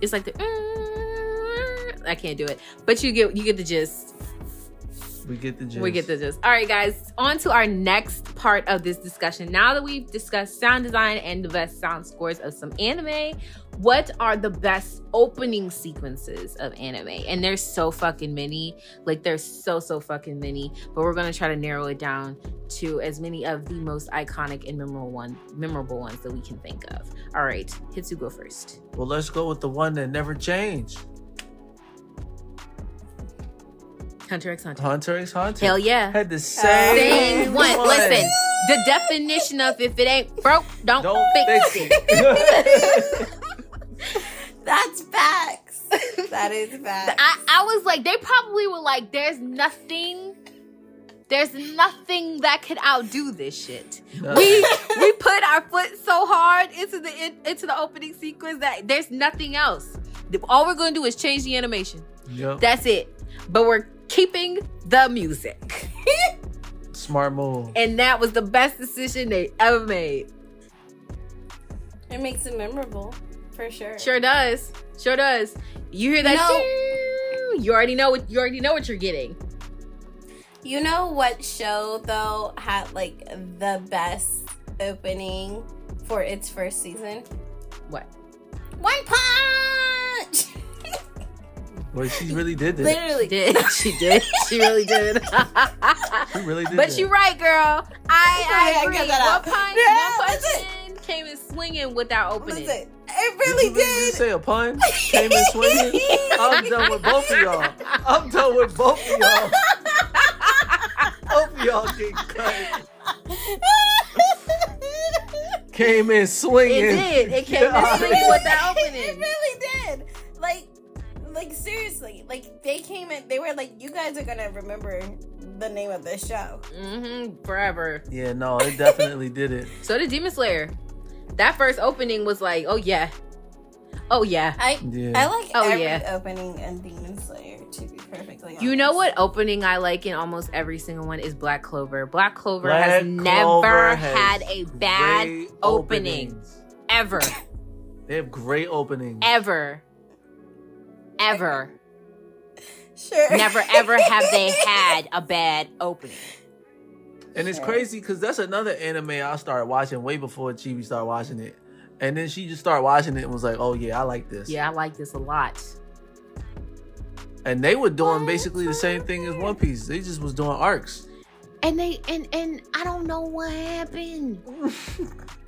it's like the. Mm, I can't do it, but you get you get the gist. We get the gist. We get the gist. All right, guys. On to our next part of this discussion. Now that we've discussed sound design and the best sound scores of some anime, what are the best opening sequences of anime? And there's so fucking many. Like there's so so fucking many. But we're gonna try to narrow it down to as many of the most iconic and memorable one memorable ones that we can think of. All right, Hitsu go first. Well, let's go with the one that never changed. Hunter x Hunter. Hunter x Hunter. Hell yeah. Had the same, Same one. Listen, the definition of if it ain't broke, don't, Don't fix, fix it. it. <laughs> <laughs> That's facts. That is <laughs> facts. I, I was like, they probably were like, there's nothing, there's nothing that could outdo this shit. We we put our foot so hard into the in, into the opening sequence that there's nothing else. All we're gonna do is change the animation. Yep. That's it. But we're keeping the music, <laughs> Smart move. and that was the best decision they ever made. it makes it memorable, for sure. Sure does. Sure does. You hear that? No. You already know what you already know what you're getting. You know what show though had like the best opening for its first season? What? One Punch. Well, she <laughs> really did this. She Literally. did. <laughs> She did. She really did. <laughs> She really did but you're right, girl. I, I I agree. got that One out. punch, Yeah, one punch that's in came in swinging without opening. Listen, it Did really you did. just say a pun? Came in swinging? I'm done with both of y'all. I'm done with both of y'all. Both of y'all get cut. Came in swinging. It did. It came in God. swinging without <laughs> opening. it opening. really did. Like, like seriously, like they came in. They were like, "You guys are gonna remember the name of this show." Mm-hmm. Forever. Yeah, no, it definitely did it. So did Demon Slayer. That first opening was like, oh yeah, oh yeah. I Yeah. I like Oh, every yeah. opening in Demon Slayer. To be perfectly honest, You know what opening I like in almost every single one is Black Clover. Black Clover Black has Clover never has had a bad opening. openings. ever, They have great openings. ever, ever. <laughs> Sure. Never ever have they had a bad opening. And it's crazy because that's another anime I started watching way before Chibi started watching it. And then she just started watching it and was like, oh yeah, I like this. Yeah, I like this a lot. And they were doing basically the same thing as One Piece. They just was doing arcs. And they and and I don't know what happened.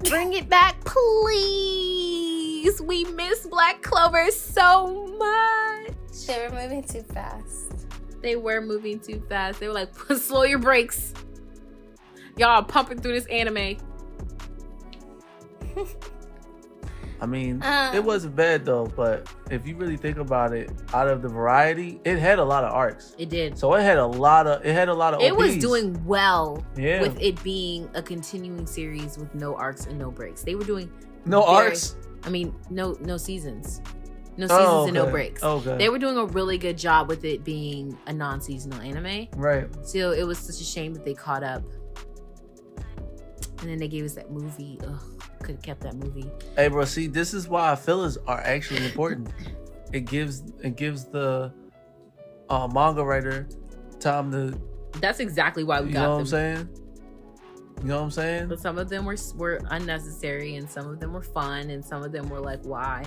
Bring it back, please. We miss Black Clover so much. They were moving too fast. They were moving too fast. They were like, slow your brakes. Y'all pumping through this anime. I mean, Um, it wasn't bad though, but if you really think about it, out of the variety, it had a lot of arcs. It did. So it had a lot of it had a lot of It was doing well yeah. with it being a continuing series with no arcs and no breaks. They were doing no very- arcs. I mean, no no seasons. No seasons Oh, and no okay. breaks. Okay. They were doing a really good job with it being a non-seasonal anime. right. So it was such a shame that they caught up. And then they gave us that movie. Ugh, could have kept that movie. Hey, bro. See, this is why fillers are actually important. it gives it gives the uh, manga writer time to. That's exactly why we got. You know what. I'm saying? You know what I'm saying? But some of them were were unnecessary, and some of them were fun, and some of them were like, why?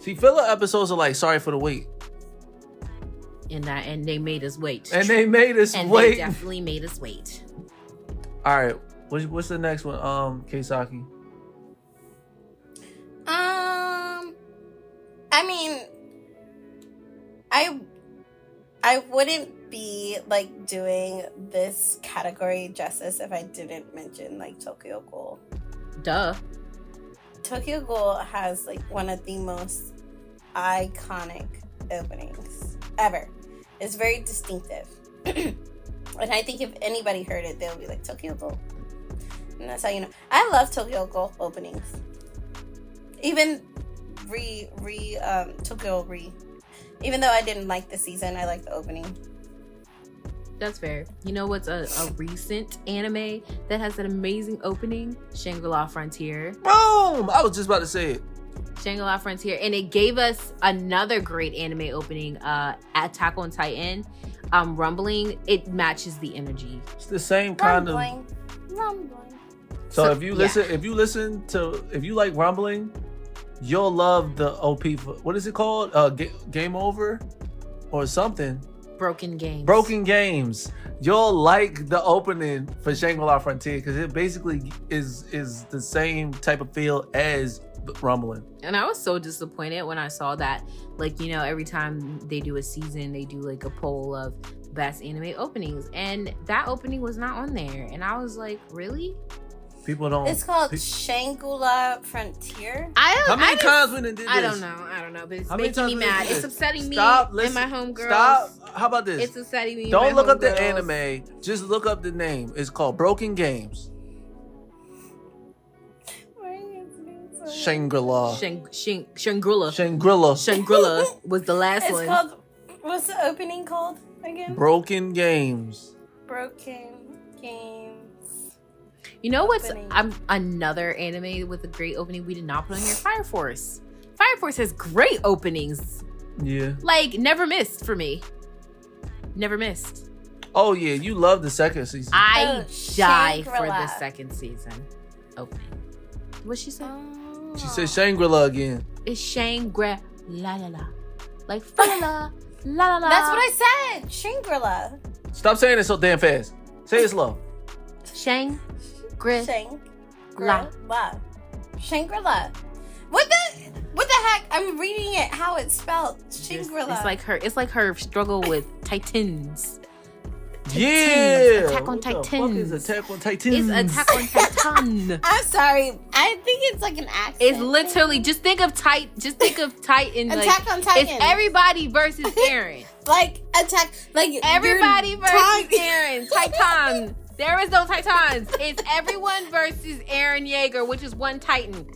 See, filler episodes are like sorry for the wait, And that, and they made us wait. and they made us and they wait. definitely made us wait. All right, what's, what's the next one? Um, Keisaki. Um, I mean, I I wouldn't be like doing this category justice if I didn't mention like Tokyo Ghoul. Duh. Tokyo Ghoul has like one of the most iconic openings ever. It's very distinctive. <clears throat> and I think if anybody heard it, they'll be like Tokyo Ghoul. And that's how you know. I love Tokyo Ghoul openings. Even re re um Tokyo re. Even though I didn't like the season, I like the opening. That's fair. You know what's a, a recent anime that has an amazing opening? Shangri-La Frontier. Boom! I was just about to say it. Shangri-La Frontier. And it gave us another great anime opening, uh, Attack on Titan. Um, Rumbling, it matches the energy. It's the same kind of. Rumbling. Rumbling. So, So, if you yeah. listen, if you listen to, if you like rumbling, you'll love the OP. For, what is it called? Uh, Ga- Game Over, or something. Broken games. Broken Games. You'll like the opening for Shangri-La Frontier because it basically is is the same type of feel as rumbling. And I was so disappointed when I saw that. Like, you know, every time they do a season, they do like a poll of best anime openings. And that opening was not on there. And I was like, really? People don't. It's called pe- Shangri-La Frontier. I don't How many didn't- times we done did this? I don't know. I don't know. But it's How making me times we done mad. It's upsetting me Stop, and my homegirls. Stop. How about this? It's upsetting me. Don't my look up the anime. Just look up the name. It's called Broken Games. Shangri-La. Shang, Shang, Shangri-La. Shangri-La. Shangri-La was the last It's one. called. What's the opening called again? Broken Games. Broken Games. You know what's Opening. um, another anime with a great opening we did not put on here? Fire Force. Fire Force has great openings. Yeah. Like never missed for me. Never missed. Oh yeah, you love the second season. I Oh, die for Shangri-La. the second season opening. What she said? She said Shangri-La again. It's Shangri La La La. Like fa la la la la. That's what I said. Shangri-La. Stop saying it so damn fast. Say it slow. Shangri Shangri-La. Shangri-La. What the? What the heck? I'm reading it how it's spelled. It's, Shangri-La. it's like her. It's like her struggle with Titans. Yeah. Attack on What the fuck Titans. is Attack on Titans? It's Attack on Titan. <laughs> I'm sorry. I think it's like an accent. It's literally just think of Titan. Just think of Titan. Like, Attack on Titan. It's everybody versus <laughs> Eren. like attack. Like everybody versus talk- Eren. Titan. There is no Titans. It's everyone versus Eren Yeager, which is one Titan,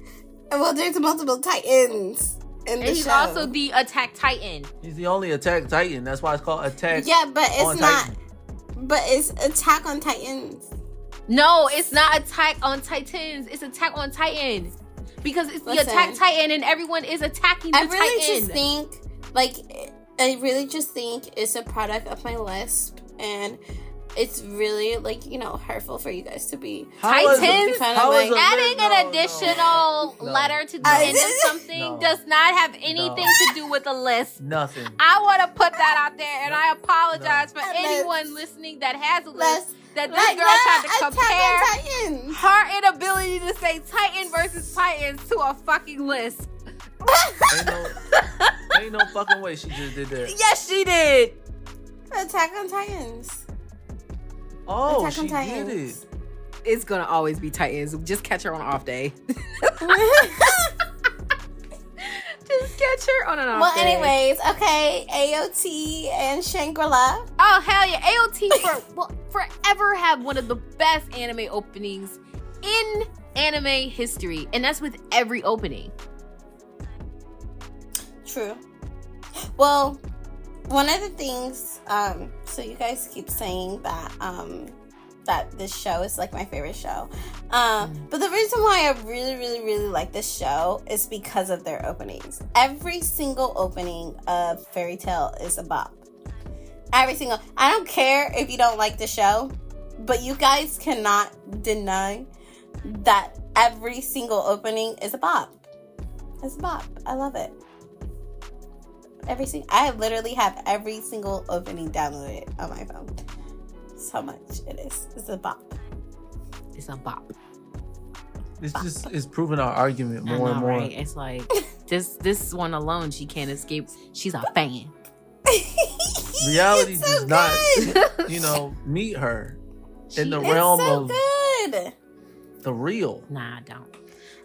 well, there's multiple Titans in and the he's show. also the Attack Titan. He's the only Attack Titan. That's why it's called Attack yeah, but it's on not. Titan. But it's Attack on Titans. No, it's not Attack on Titans. It's Attack on Titan. Because it's the Attack Titan, and everyone is attacking the I really Titan. just think, like, I really just think it's a product of my lisp, and it's really like you know hurtful for you guys to be. How is a- Titans? how is a- Adding no, an additional no. letter to the I- end of something No. does not have anything to do with the list. Nothing. I want to put that out there, and I apologize for No. anyone listening that has a list that this like girl tried to compare her inability to say Titan versus Titans to a fucking list. Ain't no, ain't no fucking way she just did that. Yes, she did. Attack on Titans. Oh, Attack she on did it. It's gonna always be Titans. Just catch her on off day. <laughs> Just catch her on an off well, day. anyways, okay, AOT and Shangri-La. Oh hell yeah! AOT for <laughs> will forever have one of the best anime openings in anime history, and that's with every opening. True. Well, one of the things, um, so you guys keep saying that um that this show is like my favorite show. Um, but the reason why I really, really, really like this show is because of their openings. Every single opening of Fairy Tail is a bop. Every single I don't care if you don't like the show, but you guys cannot deny that every single opening is a bop. It's a bop. I love it. Every single, I literally have every single opening downloaded on my phone. So much it is. It's a bop. It's a bop. It's just it's proving our argument more know, and more. right? It's like <laughs> this this one alone, she can't escape. She's a fan. <laughs> Reality so does not, you know, meet her in the realm so of good. the real. Nah, I don't.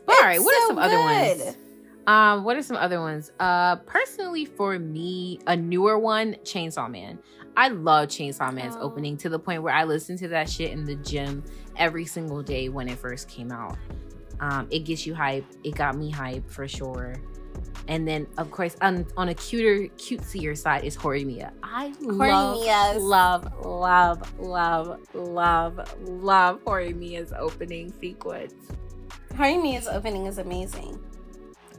But all right, It's what are so some other ones? Um, what are some other ones? Uh, personally, for me, a newer one, Chainsaw Man. I love Chainsaw Man's Oh. opening to the point where I listened to that shit in the gym every single day when it first came out. Um, it gets you hype. It got me hype for sure. And then, of course, on, on a cuter, cutesier side is Horimiya. I love, Horimiya's. love, love, love, love, love Horimiya's opening sequence. Horimiya's opening is amazing.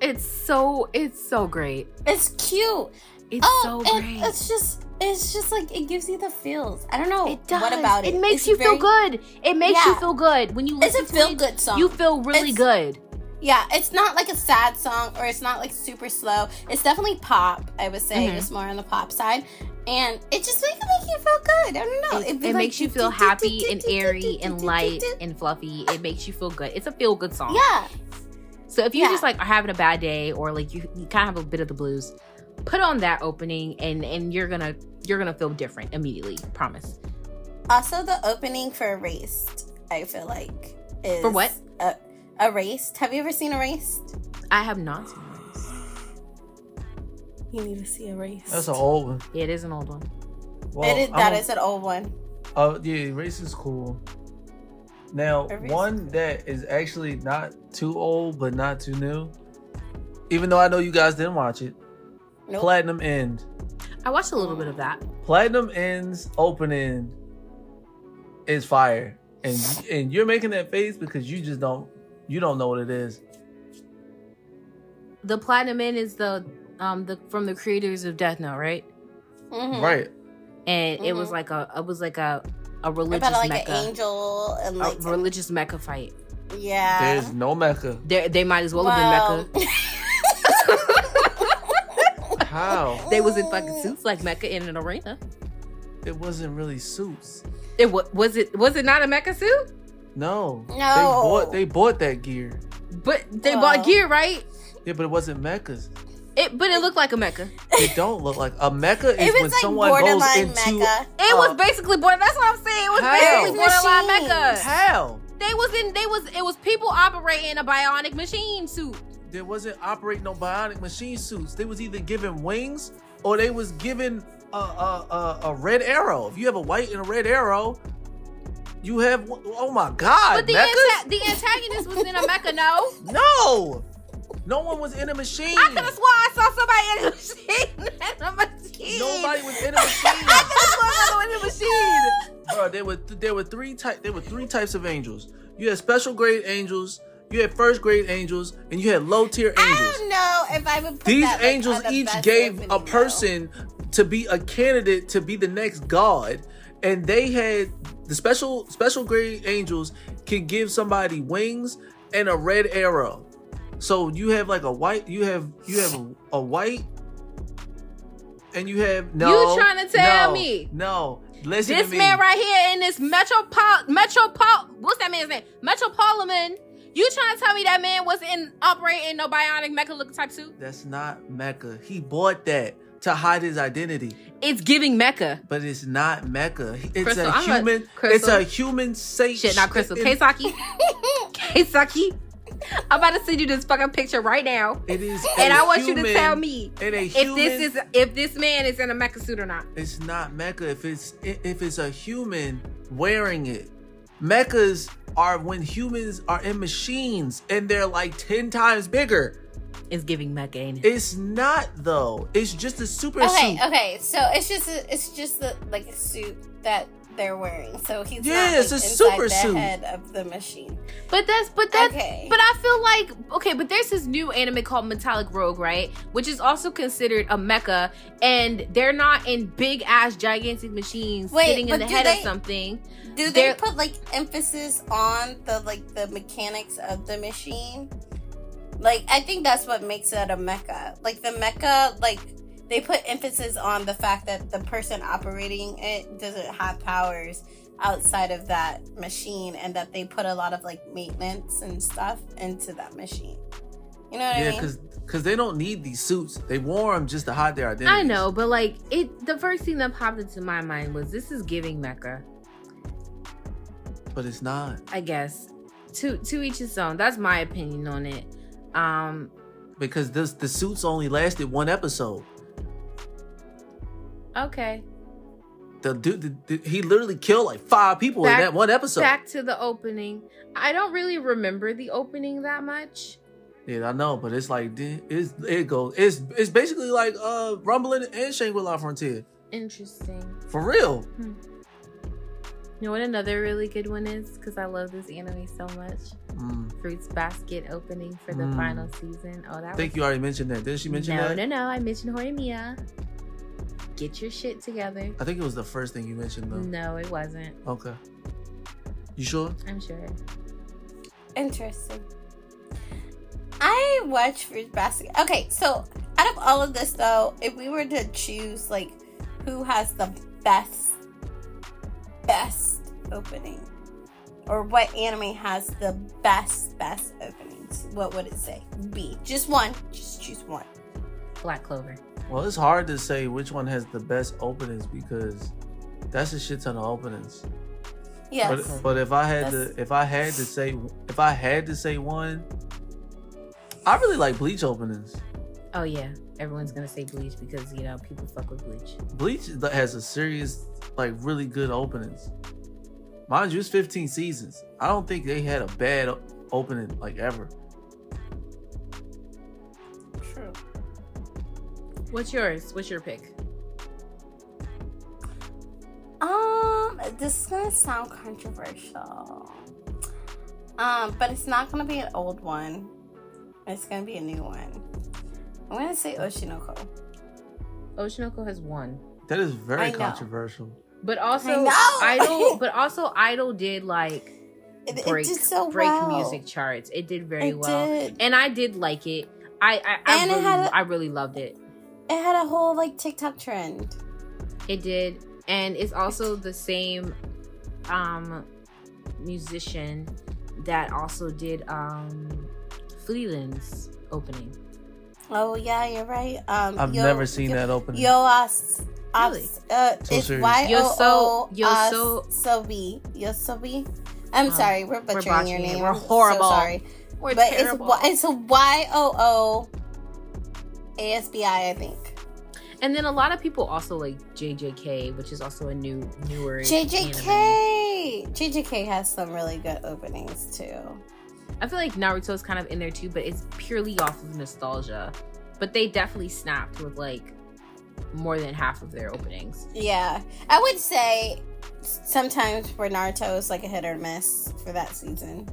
It's so, it's so great. It's cute. It's oh, so it- great. it's just it's just like it gives you the feels. I don't know it does. what about it. It makes It's you very- feel good. It makes you feel good when you Listen It's a feel it. good song. You feel really It's- good. Yeah, it's not like a sad song or it's not like super slow. It's definitely pop, I would say, Mhm. just more on the pop side. And it just makes, make you feel good. I don't know. It, it like makes you feel happy and airy and light and fluffy. It makes you feel good. It's a feel good song. Yeah. So if you Yeah. just like are having a bad day or like you, you kind of have a bit of the blues, put on that opening and and you're gonna you're gonna feel different immediately. Promise. Also, the opening for Erased, I feel like is For what? Uh, Erased. Have you ever seen Erased? I have not seen this. You need to see Erased. That's an old one. Yeah, it is an old one. Well, it is, I'm that a- is an old one. Oh yeah, race is cool. Now, Erase one that is actually not too old but not too new. Even though I know you guys didn't watch it, Nope. Platinum End. I watched a little bit of that. Platinum End's opening is fire, and and you're making that face because you just don't you don't know what it is. The Platinum End is the um the from the creators of Death Note, right? Mhm. Right? And it was Mhm. like a it was like a a religious About like mecha, an angel and like a like religious mecha fight. yeah. There's no mecha. They they might as well have been mecha. <laughs> How? They was in fucking suits like mecha in an arena. It wasn't really suits. It wa- was it was it not a mecha suit? No. No. They bought they bought that gear. But they Well. bought gear, right? Yeah, but it wasn't mecha's. It but it looked like a mecha. It don't look like a mecha is It was when like someone goes into mecha. It Uh, was basically border. That's what I'm saying. It was How? basically borderline Machines. mecha. how They was in. They was. It was people operating a bionic machine suit. there wasn't operating no bionic machine suits. They was either given wings or they was given a a, a, a red arrow. If you have a white and a red arrow, you have oh my god, But the anta- the antagonist was in a mecha. No, no, no one was in a machine. I could have swore I saw somebody in a machine. <laughs> in a machine. Nobody was in a <laughs> machine. I could have sworn someone in a machine. Bro, there were there were three type there were three types of angels. You had special grade angels, you had first grade angels, and you had low tier angels. I don't know if I would put These that, like, angels the each gave a though. person to be a candidate to be the next god, and they had the special special grade angels can give somebody wings and a red arrow. So you have like a white, you have you have a, a white, and you have no. You trying to tell no, me No, listen This to me. man right here in this metropol metropol what's that man's name? Metropolitan. You trying to tell me that man was in operating no bionic mecha looking type suit? That's not mecha. He bought that to hide his identity, It's giving mecha. but it's not mecha. It's Crystal, a I'm a- human. it's a human Satan. Shit, not Crystal. Keisaki. <laughs> Keisaki. <laughs> I'm about to send you this fucking picture right now. It is, And a I want you to tell me and if human, this is if this man is in a mecha suit or not. It's not mecha. If it's if it's a human wearing it, Mechas are when humans are in machines and they're like ten times bigger. It's giving mecha, ain't it? It's not though. It's just a super Okay, suit. okay. So it's just a, it's just a, like a suit that they're wearing. So he's Yeah, not, it's like, a inside super the suit. head of the machine. But that's but that's Okay. but I feel like okay, but there's this new anime called Metallic Rogue, right? Which is also considered a mecha, and they're not in big ass gigantic machines Wait, sitting in the do head of something. Do they They're- put like emphasis on the like the mechanics of the machine? Like I think that's what makes it a mecha. Like the mecha, like they put emphasis on the fact that the person operating it doesn't have powers outside of that machine, and that they put a lot of like maintenance and stuff into that machine. You know what I mean? Yeah, because because they don't need these suits. They wore them just to hide their identity. I know, but like it the first thing that popped into my mind was this is giving mecha, but it's not I guess. To to each his own. That's my opinion on it. Um because this the suits only lasted one episode. Okay. The dude, the, the- he literally killed like five people Back- in that one episode. Back to the opening. I don't really remember the opening that much. Yeah, I know, but it's like it's it goes. It's it's basically like uh Rumbling and Shangri La Frontier Interesting. for real. You know what another really good one is? Because I love this anime so much. Mm. Fruits Basket opening for the Mm. final season. Oh, that I think was... you already mentioned that. Didn't she mention no, that? No, no, no. I mentioned Horimiya. Get your shit together. I think it was the first thing you mentioned though. No, it wasn't. Okay. You sure? I'm sure. Interesting. I watch Fruit Basket. Okay, so out of all of this, though, if we were to choose, like, who has the best, best opening, or what anime has the best, best openings, what would it say? B. Just one. Just choose one. Black Clover. Well, it's hard to say which one has the best openings because that's a shit ton of openings. Yes. But, but if I had That's- to, if I had to say, if I had to say one, I really like Bleach openings. Oh yeah, everyone's gonna say Bleach because you know people fuck with Bleach. Bleach has a serious, like, really good openings. Mind you, it's 15 seasons. I don't think they had a bad opening like ever. True. What's yours? What's your pick? Um, this is gonna sound controversial. Um, but it's not gonna be an old one. It's gonna be a new one. I'm gonna say Oshinoko. Oshinoko has one, That is I very know. controversial. but also know. <laughs> Idol. But also Idol did like It, break it did so break well. music charts. It did very It well, did. and I did like it. I I, I And it really had a- I really loved it. It had a whole like TikTok trend. It did, and it's also the same um musician that also did um Frieren's opening. Oh yeah, you're right. Um, I've Yo- never seen Yo- that opening. Yo, as, Really? uh, So it's serious. Y O O Yo, so- Sobi. Yosobi. I'm Um, sorry, we're butchering your botching it. name. We're I'm so sorry, We're but terrible. it's it's a Y O O A S B I, think. and then a lot of people also like JJK, which is also a new newer anime. JJK. JJK has some really good openings too. I feel like Naruto is kind of in there too, but it's purely off of nostalgia. But they definitely snapped with like more than half of their openings. Yeah, I would say sometimes for Naruto it's like a hit or miss for that season.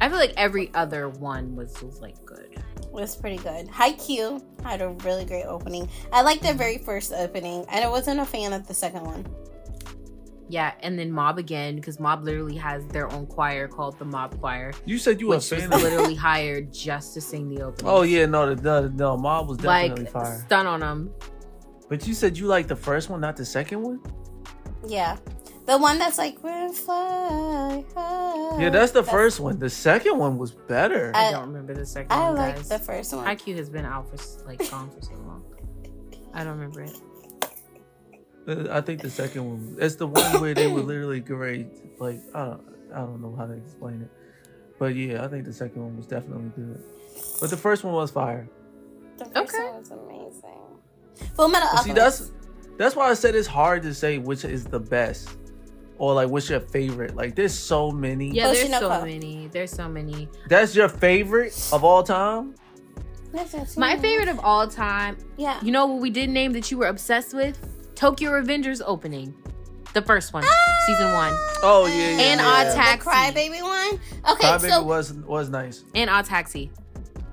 I feel like every other one was, was like good. It was pretty good. Haikyuu had a really great opening. I liked the very first opening, and I wasn't a fan of the second one. Yeah, and then Mob again because Mob literally has their own choir called the Mob Choir, You said you were a which was fan of literally hired just to sing the opening. Oh yeah, no, the, the, no, Mob was definitely like fire. stun on them. But you said you liked the first one, not the second one. Yeah, the one that's like "We're fly high." Yeah, that's the first one. The second one was better. I, I- don't remember the second I one, like the first one. Haikyuu has been out for like gone for so long. I don't remember it. Uh, I think the second one. It's the one where they were literally great. Like I don't, I don't know how to explain it, but yeah, I think the second one was definitely good. But the first one was fire. The first Okay. one was amazing. Full Metal But see, that's that's why I said it's hard to say which is the best or like what's your favorite. Like there's so many. Yeah, there's so many. There's so many. That's your favorite of all time. Yes, yes, My favorite of all time. Yeah. You know what we did name that you were obsessed with? Tokyo Revengers opening, the first one, ah! season one, Oh yeah, yeah. And yeah. Odd the Taxi. Crybaby one. Okay, Crybaby so was was nice. and Odd Taxi.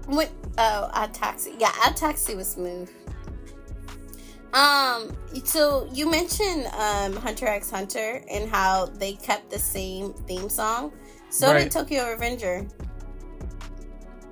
What? Oh, Odd Taxi. Yeah, Odd Taxi was smooth. Um. So you mentioned um Hunter x Hunter and how they kept the same theme song. So Right. did Tokyo Revenger.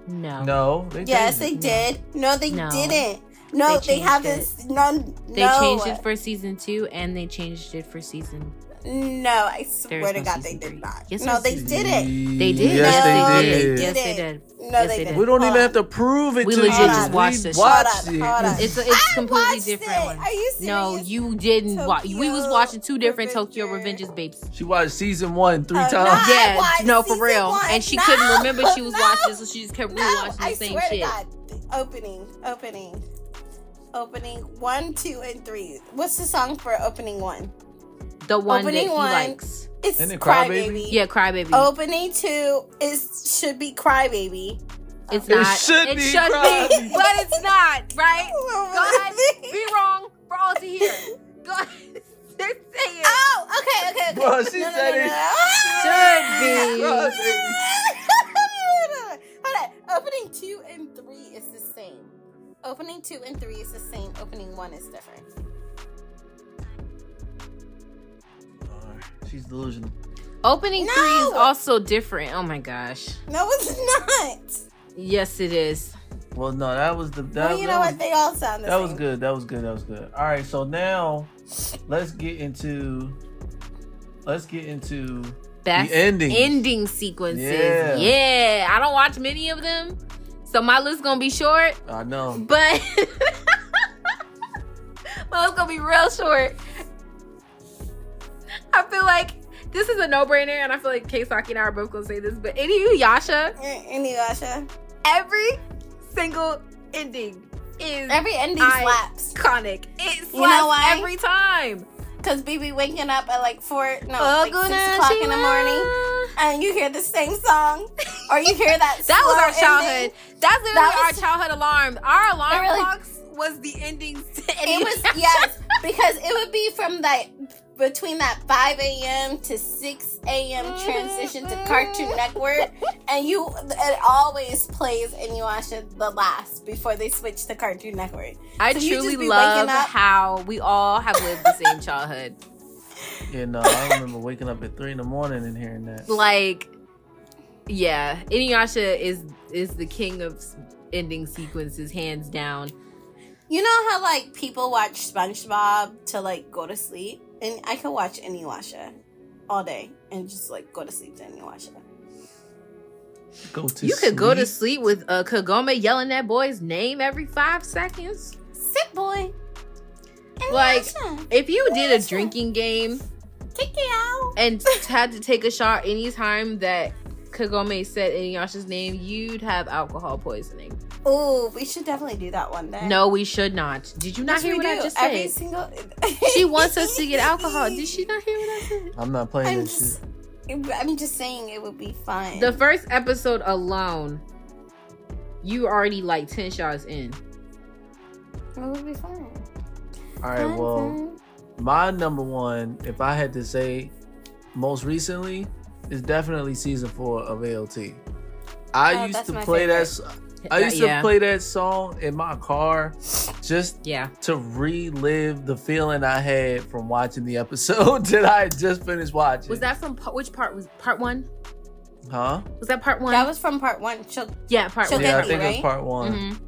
No. No, they Yes, changed they did. No, they No. didn't. No, They they, changed have it. this. No, They no. changed it for season two, and they changed it for season. No, I swear There is to no God, they season did three. not. Yes, no, they didn't. They did. Yes, No, they they did. did. Yes, they did. No, Yes, they they didn't. did. We don't Hold even on. have to prove it We to legit you. just We watched this shit. watched Hold on, it. hold on. It's a, it's I completely watched different it. one. Are you No, you didn't watch. We was watching two different Tokyo Revenger. Revengers, babes. She watched season one three Oh, times. no. I Yeah, no, for real. one. And she No, couldn't remember she was no. watching, so she just kept No, rewatching the I same swear shit. to God. Opening, opening, opening one, two, and three. What's the song for opening one? The one Opening that he one. likes. It's Isn't it Crybaby. Crybaby? Yeah, Crybaby. Opening two is should be Crybaby. it's It not. should it be should be, <laughs> but it's not. Right? <laughs> Oh, Go ahead. Be wrong for all to hear. Go ahead. <laughs> Say it. Oh, okay, okay, okay. Bro, she said it Should be. Crybaby. Hold on. Opening two and three is the same. Opening two and three is the same. Opening one is different. She's delusional. Opening No! three is also different. Oh my gosh. No, it's not. Yes, it is. Well, no, that was the that, well, you that know was, what? They all sound the that same. was good. That was good. That was good. All right, so now let's get into let's get into Best the ending. ending sequences. Yeah. Yeah. I don't watch many of them. So my list is gonna be short, I know. but <laughs> my list gonna be real short. I feel like this is a no-brainer, and I feel like Keisaki and I are both gonna say this, but Inuyasha, mm, Inuyasha, every single ending is Every ending slaps. iconic. It slaps You know why? every time. Cause BB waking up at like four, no, oh, like six o'clock in the morning, and you hear the same song, or you hear that. <laughs> That was our childhood. ending. That's literally That was- our childhood alarm. Our alarm really- clocks was the endings. It was <laughs> yes, because it would be from that between that five a.m. to six a.m. transition to Cartoon mm-hmm. Network, and you it always plays Inuyasha the last before they switch to Cartoon Network. I So just truly be love how we all have lived the same childhood. Yeah, no, I remember waking up at three in the morning and hearing that. Like, yeah, Inuyasha is is the king of ending sequences, hands down. You know how like people watch SpongeBob to like go to sleep, and I could watch Inuyasha all day and just like go to sleep to Inuyasha. Go to you could go to sleep. sleep with uh, Kagome yelling that boy's name every five seconds. Sit boy. Like, If you did a drinking game kick it out. and <laughs> had to take a shot anytime that Kagome said Inuyasha's name, you'd have alcohol poisoning. Oh, we should definitely do that one day. No, we should not. Did you not Yes, hear we what I do. just Every single. <laughs> She wants us to get alcohol. <laughs> Did she not hear what I said? I'm not playing I'm that just, shit. I'm just saying it would be fun. The first episode alone, you already like 10 shots in. it would be fun. All right, Fun, well, fun. my number one, if I had to say, most recently, is definitely season four of AOT. I Oh, used to play that. favorite. s- I used yeah. to play that song in my car, just Yeah. to relive the feeling I had from watching the episode <laughs> that I had just finished watching. Was that from which part? Was part one? Huh? Was that part one? That was from part one. She'll, yeah, part She'll one. get Yeah, I me, think it was part one. Mhm.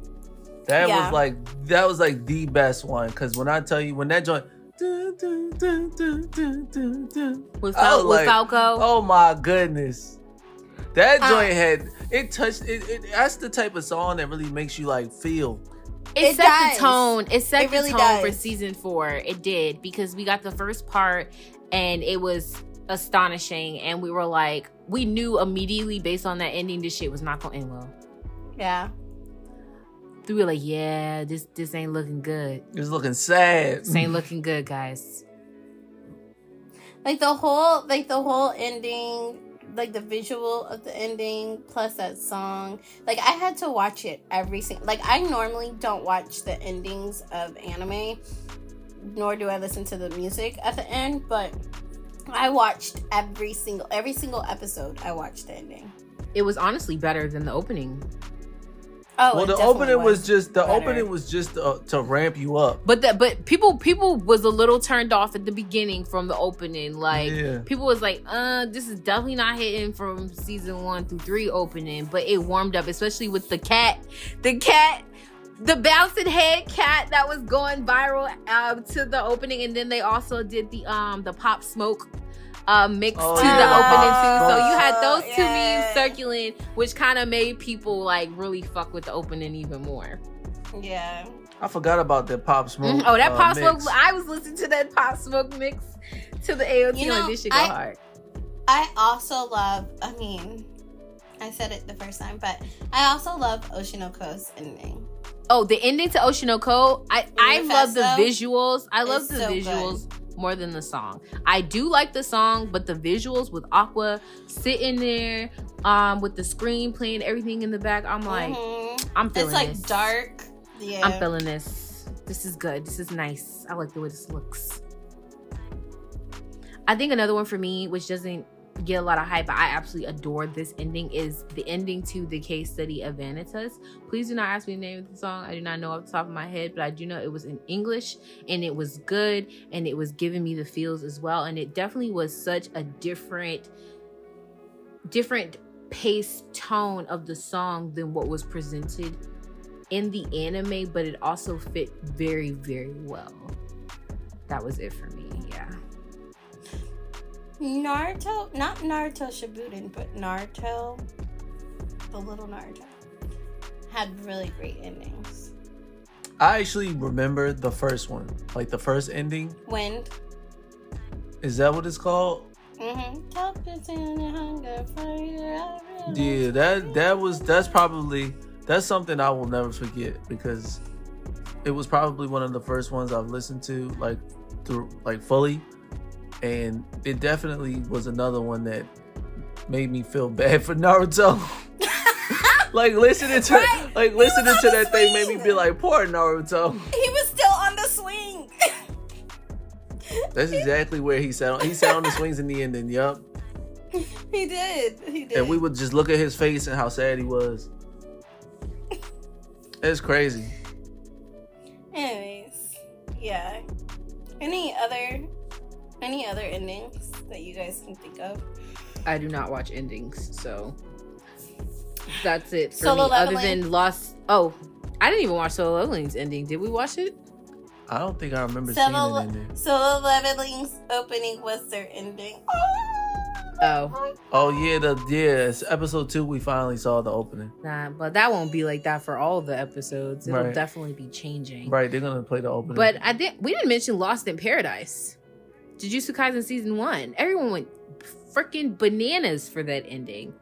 That Yeah. was like that was like the best one because when I tell you when that joint. dun, dun, dun, With, I Fal- was with Falco. Oh my goodness. That Uh, joint had it touched it, it that's the type of song that really makes you like feel. it, It set does. the tone. It set It really the tone for season four. It did because we got the first part and it was astonishing, and we were like, we knew immediately based on that ending, this shit was not gonna end well. yeah. We were like, yeah, this this ain't looking good. It was looking sad. This ain't looking good, guys. Like the whole, like the whole ending, like the visual of the ending plus that song. Like I had to watch it every single. Like I normally don't watch the endings of anime, nor do I listen to the music at the end. But I watched every single every single episode. I watched the ending. It was honestly better than the opening. Oh, well, the opening was, just the better. opening was just uh, to ramp you up. But that, but people, people was a little turned off at the beginning from the opening. Like Yeah. people was like, "Uh, this is definitely not hitting from season one through three opening." But it warmed up, especially with the cat, the cat, the bouncing head cat that was going viral um, to the opening, and then they also did the um the pop smoke. Uh, mix Oh, to yeah, the the opening too, so you had those two Yeah. memes circulating, which kind of made people like really fuck with the opening even more. Yeah. I forgot about that pop smoke. Mhm. Oh, that uh, pop mix. smoke! I was listening to that pop smoke mix to the AOT You know, on this shit go I- hard. I also love. I mean, I said it the first time, but I also love Oshinoko's ending. Oh, the ending to Oshinoko, I I love the visuals. I love the so good. More than the song. I do like the song, but the visuals with Aqua sitting there, um, with the screen playing everything in the back, I'm like, Mhm. I'm feeling it's like this. dark. Yeah. I'm feeling this. This is good. This is nice. I like the way this looks. I think another one for me, which doesn't get a lot of hype. but I absolutely adore this ending. Is the ending to the case study of Vanitas? Please do not ask me the name of the song. I do not know off the top of my head, but I do know it was in English and it was good and it was giving me the feels as well. And it definitely was such a different, different pace tone of the song than what was presented in the anime, but it also fit very, very well. That was it for me. Yeah. Naruto, not Naruto Shippuden, but Naruto, the little Naruto, had really great endings. I actually remember the first one, like the first ending. Wind. Is that what it's called? Mm-hmm. Yeah, that that was that's probably that's something I will never forget because it was probably one of the first ones I've listened to like through like fully and it definitely was another one that made me feel bad for Naruto. <laughs> like listening to Right. like listening to that thing made me be like, poor Naruto. He was still on the swing. That's exactly where he sat on he sat on the swings in the ending, yup. <laughs> he did. He did. And we would just look at his face and how sad he was. It's crazy. Anyways, yeah. Any other, any other endings that you guys can think of? I do not watch endings, so that's it for Solo me. Other than Lost. Oh, I didn't even watch Solo Leveling's ending. Did we watch it? I don't think I remember Solo, seeing it in there. Solo Leveling's opening was their ending. Oh, Oh, oh yeah, the yeah, episode two we finally saw the opening. nah, but that won't be like that for all the episodes. It'll Right. definitely be changing. Right, they're gonna play the opening. But I think We didn't mention Lost in Paradise. Jujutsu Kaisen season one. Everyone went freaking bananas for that ending.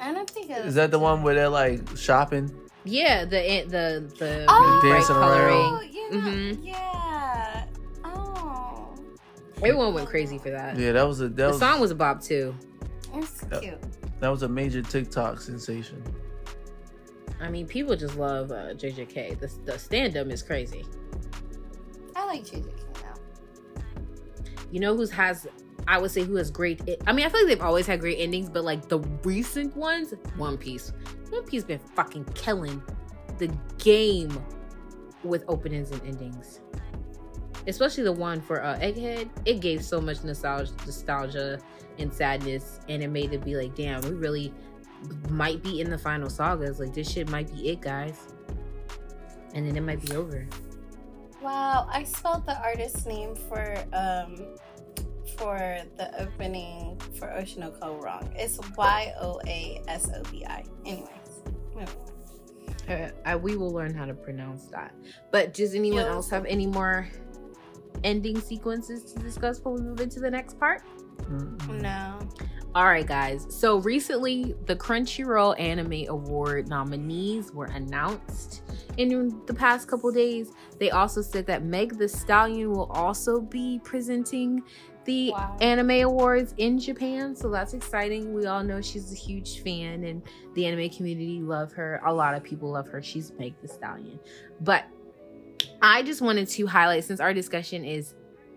I don't think it was is that the one where they're like shopping? Yeah, the the the Oh, bright Dancing around. coloring. yeah, Mhm. yeah. Oh, Everyone went crazy for that. Yeah, that was a that The was song was a bop too. it's Yeah. cute. that was a major TikTok sensation. I mean, people just love uh, JJK. The the stand-up is crazy. I like Juju now. You know who's has I would say who has great I mean, I feel like they've always had great endings, but like the recent ones, One Piece. One Piece been fucking killing the game with openings and endings. Especially the one for uh, Egghead. It gave so much nostalgia nostalgia and sadness and it made it be like, damn, we really might be in the final sagas. Like this shit might be it, guys. And then it might be over. Wow, I spelled the artist's name for um for the opening for Ocean Oshinoko wrong. It's Y O A S O B I. Anyways. Uh, I, we will learn how to pronounce that. But does anyone Yeah. else have any more ending sequences to discuss before we move into the next part? Mm. no. All right, guys. So recently, the Crunchyroll Anime Award nominees were announced in the past couple days. They also said that Meg the Stallion will also be presenting the Wow. anime awards in Japan. So that's exciting. We all know she's a huge fan, and the anime community love her. A lot of people love her. She's Meg the Stallion. But I just wanted to highlight since our discussion is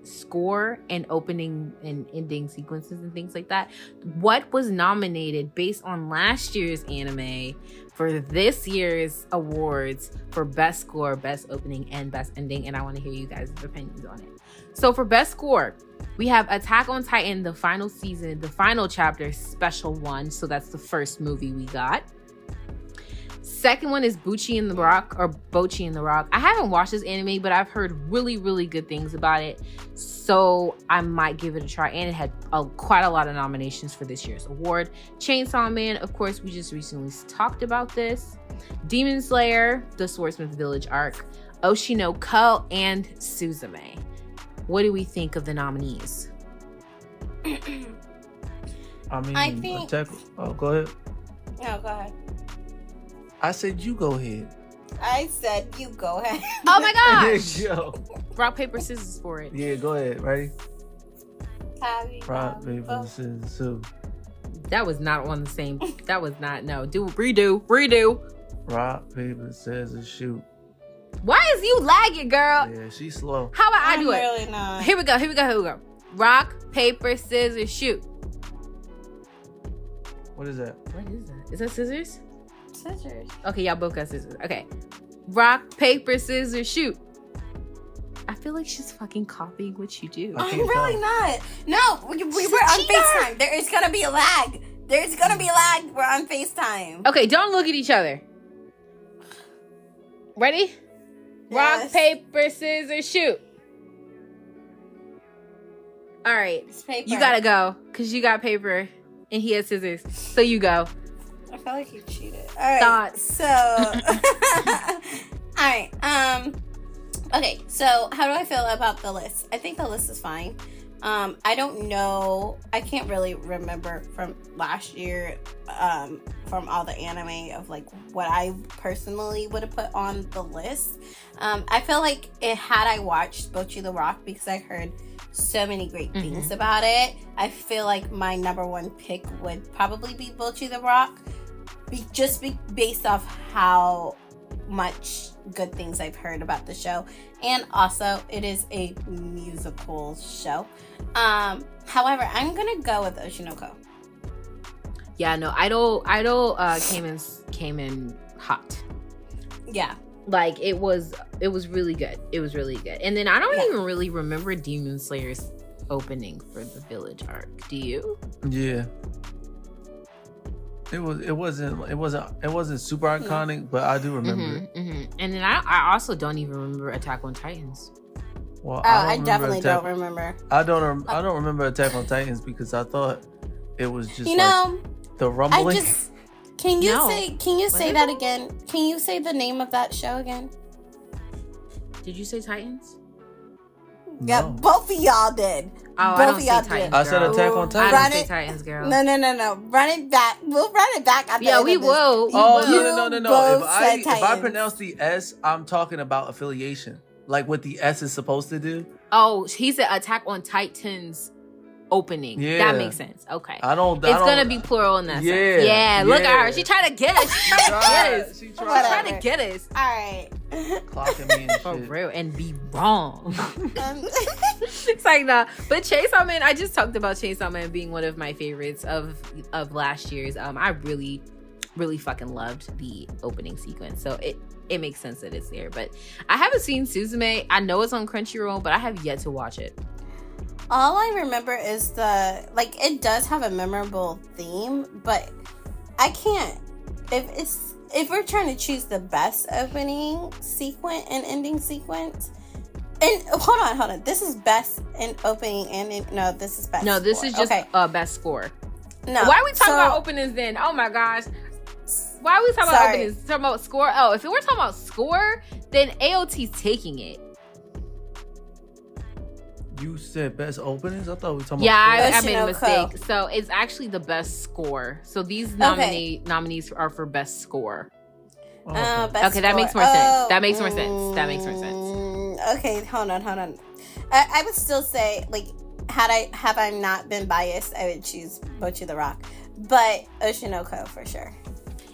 score and opening and ending sequences and things like that what was nominated based on last year's anime for this year's awards for best score, best opening, and best ending. And I want to hear you guys' opinions on it. So for best score, we have Attack on Titan, the final season, the final chapter, special one. So that's the first movie we got. Second one is Bucci in the Rock or Bochi in the Rock. I haven't watched this anime, but I've heard really, really good things about it. So I might give it a try. And it had a, quite a lot of nominations for this year's award. Chainsaw Man, of course, we just recently talked about this. Demon Slayer, the Swordsmith Village arc, Oshinoko, and Suzume. What do we think of the nominees? <clears throat> I mean, I think- attack. Oh, go ahead. No, go ahead. I said you go ahead. I said you go ahead. Oh my <laughs> gosh! Yo. Rock, paper, scissors for it. Yeah, go ahead. Ready? Tabby, Rock, paper, oh, scissors, sue. That was not on the same. That was not. No, do redo, redo. Rock, paper, scissors, shoot. Why is you lagging, girl? Yeah, she's slow. How about I I'm do it? really not. Here we go. Here we go. Here we go. Rock, paper, scissors, shoot. What is that? What is that? Is that scissors? Scissors. Okay, y'all both got scissors. Okay. Rock, paper, scissors, shoot. I feel like she's fucking copying what you do. I I'm can't really tell. not. No, we, we She's were on cheater. FaceTime. There is gonna be a lag. There's gonna be lag. We're on FaceTime. Okay, don't look at each other. Ready? Rock, Yes. paper, scissors, shoot. All right. It's paper. You gotta go because you got paper and he has scissors. So you go. I feel like you cheated. All right. Thoughts. So, <laughs> all right. Um. Okay. So, how do I feel about the list? I think the list is fine. Um, I don't know. I can't really remember from last year, um, from all the anime of like what I personally would have put on the list. Um, I feel like it had I watched Bochi the Rock because I heard so many great Mhm. things about it. I feel like my number one pick would probably be Bochi the Rock, be, just be, based off how much good things I've heard about the show, and also it is a musical show. Um, however, I'm gonna go with Oshinoko. Yeah, no, Idol Idol uh came in came in hot. Yeah, Like it was it was really good. It was really good. And then I don't Yeah. even really remember Demon Slayer's opening for the village arc. Do you? Yeah. It was. It wasn't. It wasn't. It wasn't super iconic, but I do remember it. Mhm, mhm. And then I, I also don't even remember Attack on Titans. Well, oh, I, don't remember definitely Attack- don't remember. I don't. rem- I don't remember Attack on Titans because I thought it was just You like know, the I rumbling. just can you No. say can you say What? that again? Can you say the name of that show again? Did you say Titans? Yeah, No. both of y'all did. Oh, I don't of y'all Titans. did. I said. Attack on Titan. I Run don't say it- Titans, girl. No, no, no, no. Run it back. We'll run it back. At the Yeah, we will. Oh will. no no no no no! both If I said if I pronounce the S, I'm talking about affiliation, like what the S is supposed to do. Oh, he said Attack on Titans opening. Yeah. That makes sense. Okay. I don't. I it's don't, gonna be plural in that Yeah, sense. Yeah, look yeah. at her. She tried to get us. She tried to get us. She She tried tried to get us. All right. Clocking me and <laughs> For real. And be wrong. Um, <laughs> <laughs> it's like nah. But Chainsaw Man, I just talked about Chainsaw Man being one of my favorites of of last year's. Um, I really, really fucking loved the opening sequence. So it it makes sense that it's there. But I haven't seen Suzume. I know it's on Crunchyroll, but I have yet to watch it. all I remember is the like it does have a memorable theme, but I can't if it's if we're trying to choose the best opening sequence and ending sequence. And hold on, hold on. This is best in opening and in, no, this is best. No, this score. is just okay. uh best score. No, Why are we talking so- about openings then? Oh my gosh. Why are we talking about openings? Talking about score? Oh, if we're talking about score, then AOT's taking it. You said best openings. I thought we were talking Yeah, about. I, I made a Oshinoko. mistake. So it's actually the best score. So these nominee nominees are for best score. Oh, Uh, okay. best Okay, that score. makes more sense. Oh, That makes more sense. That makes more sense. Okay, hold on, hold on. I, I would still say, like, had I have I not been biased, I would choose Bochi the Rock, but Oshinoko for sure.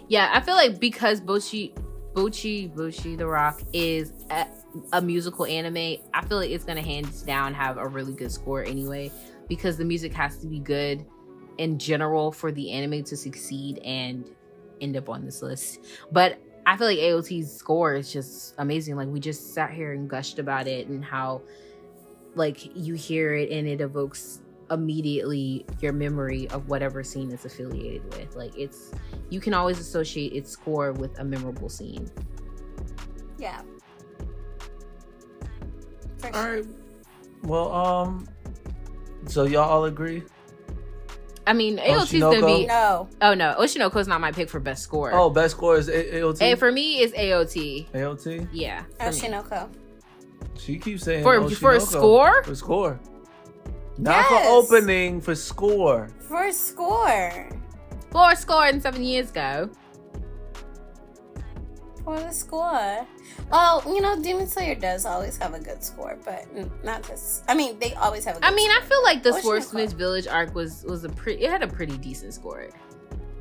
Yeah, I feel like because Bochi, Bochi, Bochi the Rock is a, a musical anime, I feel like it's gonna hands down have a really good score anyway, because the music has to be good in general for the anime to succeed and end up on this list. But I feel like AOT's score is just amazing. Like we just sat here and gushed about it and how like you hear it and it evokes immediately your memory of whatever scene it's affiliated with. Like it's you can always associate its score with a memorable scene. Yeah. For All sure. right. Well, um. So y'all all agree? I mean, AOT's gonna Oshinoko? be. No. Oh no, Oshinoko's not my pick for best score. Oh, best score is A- AOT. and for me, it's AOT. AOT. Yeah. Oshinoko. She keeps saying For- for Oshinoko. score? For score. Not Yes. for opening. For score. For score. for score scored seven years ago. For the score. Oh, you know, Demon Slayer does always have a good score, but not this. I mean, they always have a good I mean, I feel like the Oshinoko. Swordsmith Village arc was was a pretty. It had a pretty decent score, score.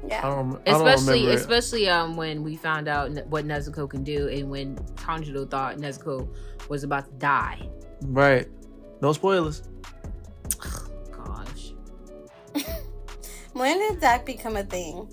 Yeah. I don't. I don't especially especially um when we found out what Nezuko can do and when Tanjiro thought Nezuko was about to die. Right. No spoilers. Gosh. <laughs> When did that become a thing?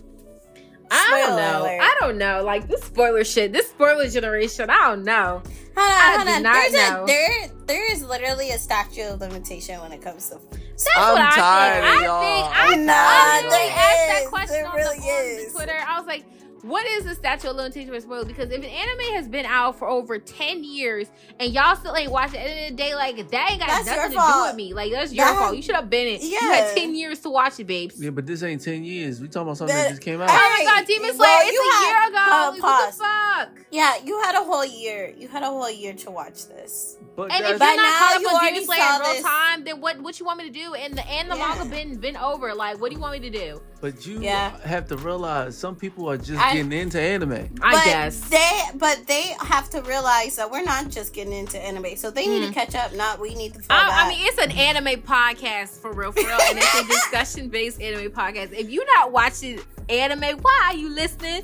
I don't know. alert. I don't know. Like this spoiler shit, this spoiler generation. I don't know. Hold on, I hold did on. not There's know. a there there is literally a statute of limitation when it comes to That's I'm what I tired think. I y'all. think I, Nah, I literally there asked that is. question There on really the, on is. the Twitter. I was like, what is the statute of limitation for spoiler? Because if an anime has been out for over 10 years and y'all still ain't watching at the end of the day, like that ain't got That's nothing to do with me. Like that's your That- fault. You should have been in. You Yeah. had 10 years to watch it, babes. Yeah, but this ain't ten years. We talking about something That- that just came out. Oh my god, Demon Slayer, well, it's you a had- year ago. hold, Like, what the fuck? Yeah, you had a whole year. You had a whole year to watch this. But And if that's- you're not now, caught you up on already Demon Slayer saw in real this. time, then what what you want me to do? And the and the Yeah. manga been been over. Like, what do you want me to do? But you Yeah. have to realize some people are just I- getting into anime. I but guess. they but they have to realize that we're not just getting into anime, so they need to mm-hmm. catch up. Not we need to. Oh, fall I, I mean, it's an anime podcast for real, for real, and it's a <laughs> discussion-based anime podcast. If you're not watching anime, why are you listening?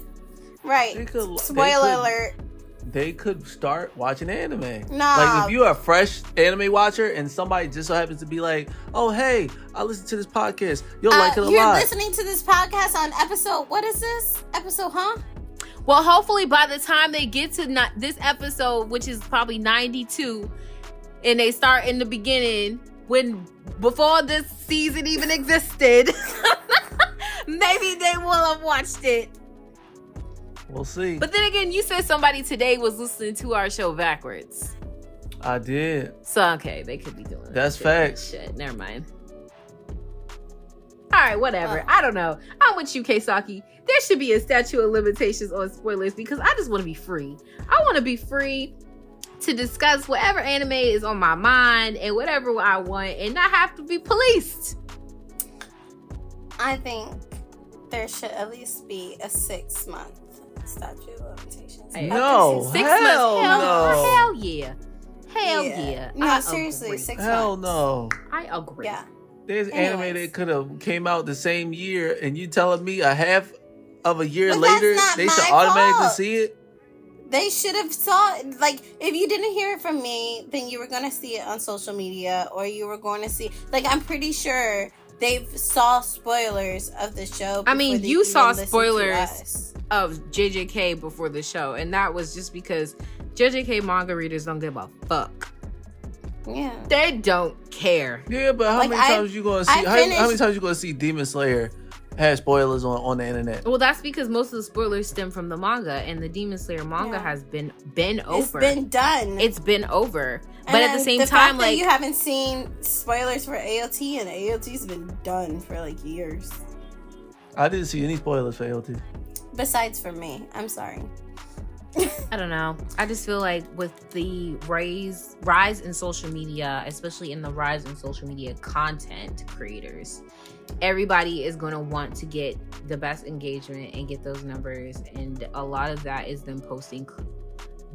Right. could- Spoiler could- alert. They could start watching anime. Nah. Like if you're a fresh anime watcher and somebody just so happens to be like, "Oh hey, I listen to this podcast. You'll like it Uh, a you're lot." listening to this podcast on episode. What is this episode? Huh? Well, hopefully, by the time they get to not this episode, which is probably 92, and they start in the beginning when before this season even existed, <laughs> maybe they will have watched it. We'll see. But then again, you said somebody today was listening to our show backwards. I did. So okay, they could be doing that That's shit. facts. Shit, never mind. All right, whatever. Uh. I don't know. I'm with you, Keisaki. There should be a statute of limitations on spoilers because I just want to be free. I want to be free to discuss whatever anime is on my mind and whatever I want, and not have to be policed. I think there should at least be a six month statute of limitations. Hey, No, Six hell months, hell, no. hell yeah, hell yeah. No, I seriously, agree. six Hell months. no. I agree. Yeah. There's Anyways. anime that could have came out the same year, and you telling me a half of a year But later they my should automatically fault. see it? They should have saw it. Like, if you didn't hear it from me, then you were gonna see it on social media, or you were going to see. Like, I'm pretty sure they've saw spoilers of the show. I mean, you saw listened spoilers. of JJK before the show, and that was just because JJK manga readers don't give a fuck. Yeah. They don't care. Yeah, but how Like, many I- times you gonna see? I How, how many finished- times you gonna see Demon Slayer have spoilers on on the internet? Well, that's because most of the spoilers stem from the manga, and the Demon Slayer manga Yeah. has been been It's over. been done. it's been over. And but at the same fact time, that like you haven't seen spoilers for AOT, and AOT's been done for like years. I didn't see any spoilers for AOT. Besides for me, I'm sorry. I don't know. I just feel like with the rise rise in social media, especially in the rise in social media content creators, everybody is going to want to get the best engagement and get those numbers, and a lot of that is them posting cl-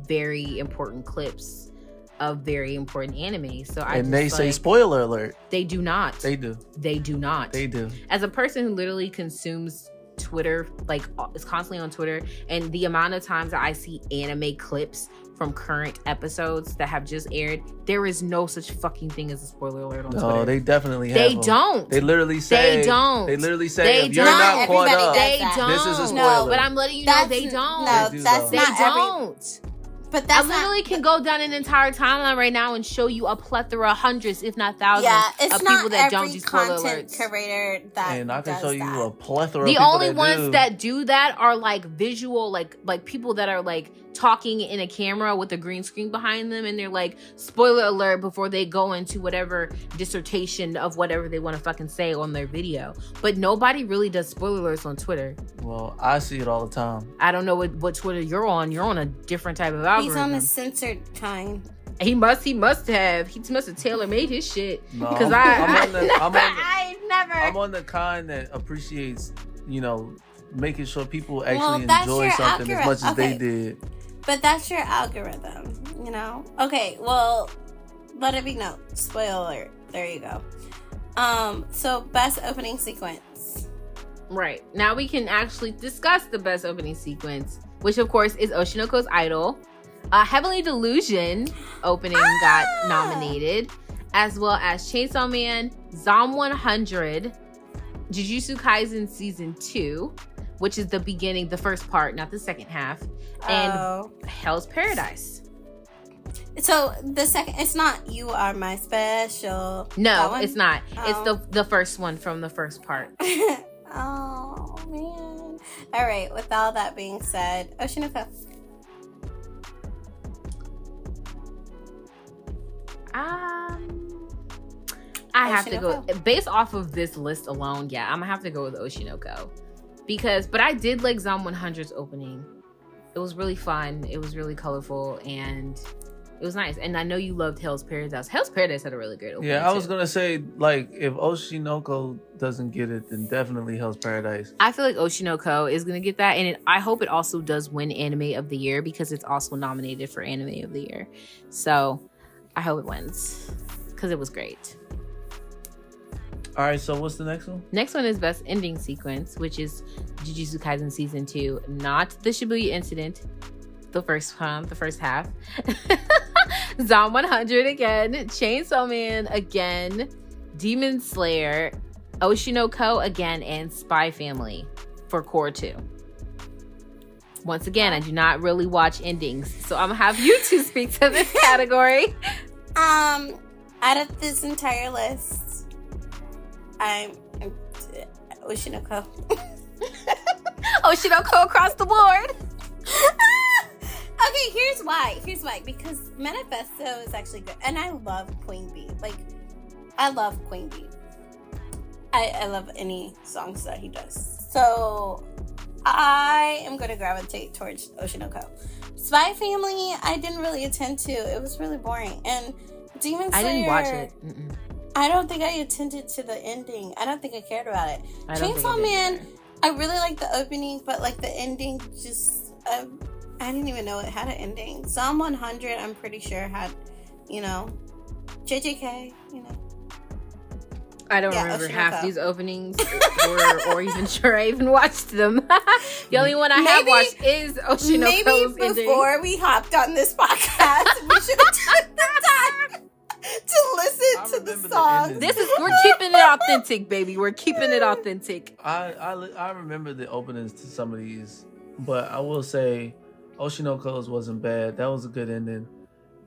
very important clips of very important anime. So I and just they say like spoiler alert. they do not. They do. they do not They do. as a person who literally consumes Twitter, like uh, is constantly on Twitter, and the amount of times that I see anime clips from current episodes that have just aired, there is no such fucking thing as a spoiler alert on No, Twitter. they definitely have. They them. don't. They literally say. They don't. They literally say They if you're don't. not caught Everybody up, they don't. This is a No, but I'm letting you know they don't. No, They do, that's though. they not every. don't. But I that's literally not. can go down an entire timeline right now and show you a plethora, of hundreds, if not thousands, Yeah, it's of not people that don't every do spoiler content alerts. creator that and I can does show you that. a plethora. the of people only that ones do. that do that are like visual like like people that are like talking in a camera with a green screen behind them and they're like spoiler alert before they go into whatever dissertation of whatever they want to fucking say on their video but nobody really does spoiler alerts on twitter Well, I see it all the time. i don't know what, what twitter you're on you're on a different type of algorithm He's on the censored kind. he must he must have he must have tailor made his shit No, because I'm, I, I'm on the. I'm on the <laughs> I never I'm on the kind that appreciates, you know, making sure people actually Well, enjoy your something as much as they did. But that's your algorithm, you know? Okay, well, let it be known. Spoiler alert. There you go. Um, so best opening sequence. Right. Now we can actually discuss the best opening sequence, which of course is Oshinoko's Idol. Uh, Heavenly Delusion opening got Ah! nominated, as well as Chainsaw Man, Zom 100, Jujutsu Kaisen season two, which is the beginning, the first part, not the second half, and Oh. Hell's Paradise. So the second, it's not "You Are My Special." No, it's not. It's Oh. the the first one from the first part. <laughs> oh man! All right. With all that being said, Oshinoko. Um, I have to go based off of this list alone. Yeah, I'm gonna have to go with Oshinoko because, but I did like Zom 100's opening. It was really fun. It was really colorful and it was nice. And I know you loved Hell's Paradise. Hell's Paradise had a really great opening. Yeah, I was too. gonna say like if Oshinoko doesn't get it, then definitely Hell's Paradise. I feel like Oshinoko is gonna get that, and it, I hope it also does win Anime of the Year because it's also nominated for Anime of the Year. So I hope it wins because it was great. All right, so what's the next one? Next one is Best Ending Sequence, which is Jujutsu Kaisen Season 2, not the Shibuya incident, the first one, the first half. <laughs> Zom 100 again, Chainsaw Man again, Demon Slayer, Oshinoko again, and Spy Family for Cour 2. Once again, I do not really watch endings, so I'm gonna have you two speak to this <laughs> category. Um, out of this entire list, I'm, I'm uh, Oshinoko. <laughs> Oshinoko across the board. <laughs> okay, here's why. Here's why. Because Manifesto is actually good, and I love Queen Bee. Like, I love Queen Bee. I, I love any songs that he does. So I am going to gravitate towards Oshinoko. Spy Family, I didn't really attend to. It was really boring. And Demon Slayer, I didn't watch it. Mm-mm. I don't think I attended to the ending. I don't think I cared about it. I Chainsaw Man, either. I really like the opening, but like the ending, just um, I didn't even know it had an ending. Zom 100, I'm pretty sure had, you know, JJK, you know. I don't Yeah, remember half these openings or, or even <laughs> sure I even watched them. <laughs> the only one I have watched is Oshinoko's Maybe ending. before we hopped on this <laughs> podcast, we should have took the time to listen to the remember the songs. This is we're keeping it authentic, baby. We're keeping it authentic. I, I I remember the openings to some of these, but I will say Oshinoko's wasn't bad. That was a good ending.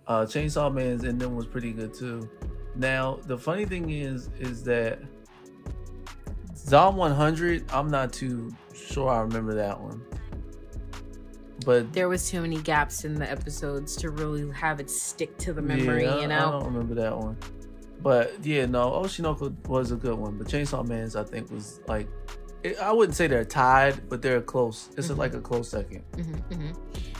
Uh, Chainsaw Man's ending was pretty good too. Now the funny thing is, is that Zom 100. I'm not too sure I remember that one, but There was too many gaps in the episodes to really have it stick to the memory, yeah, I- you know, I don't remember that one. But yeah, no, Oshinoko was a good one. But Chainsaw Man's, I think, was like, I wouldn't say they're tied, but they're close. It's Mhm. like a close second. hmm hmm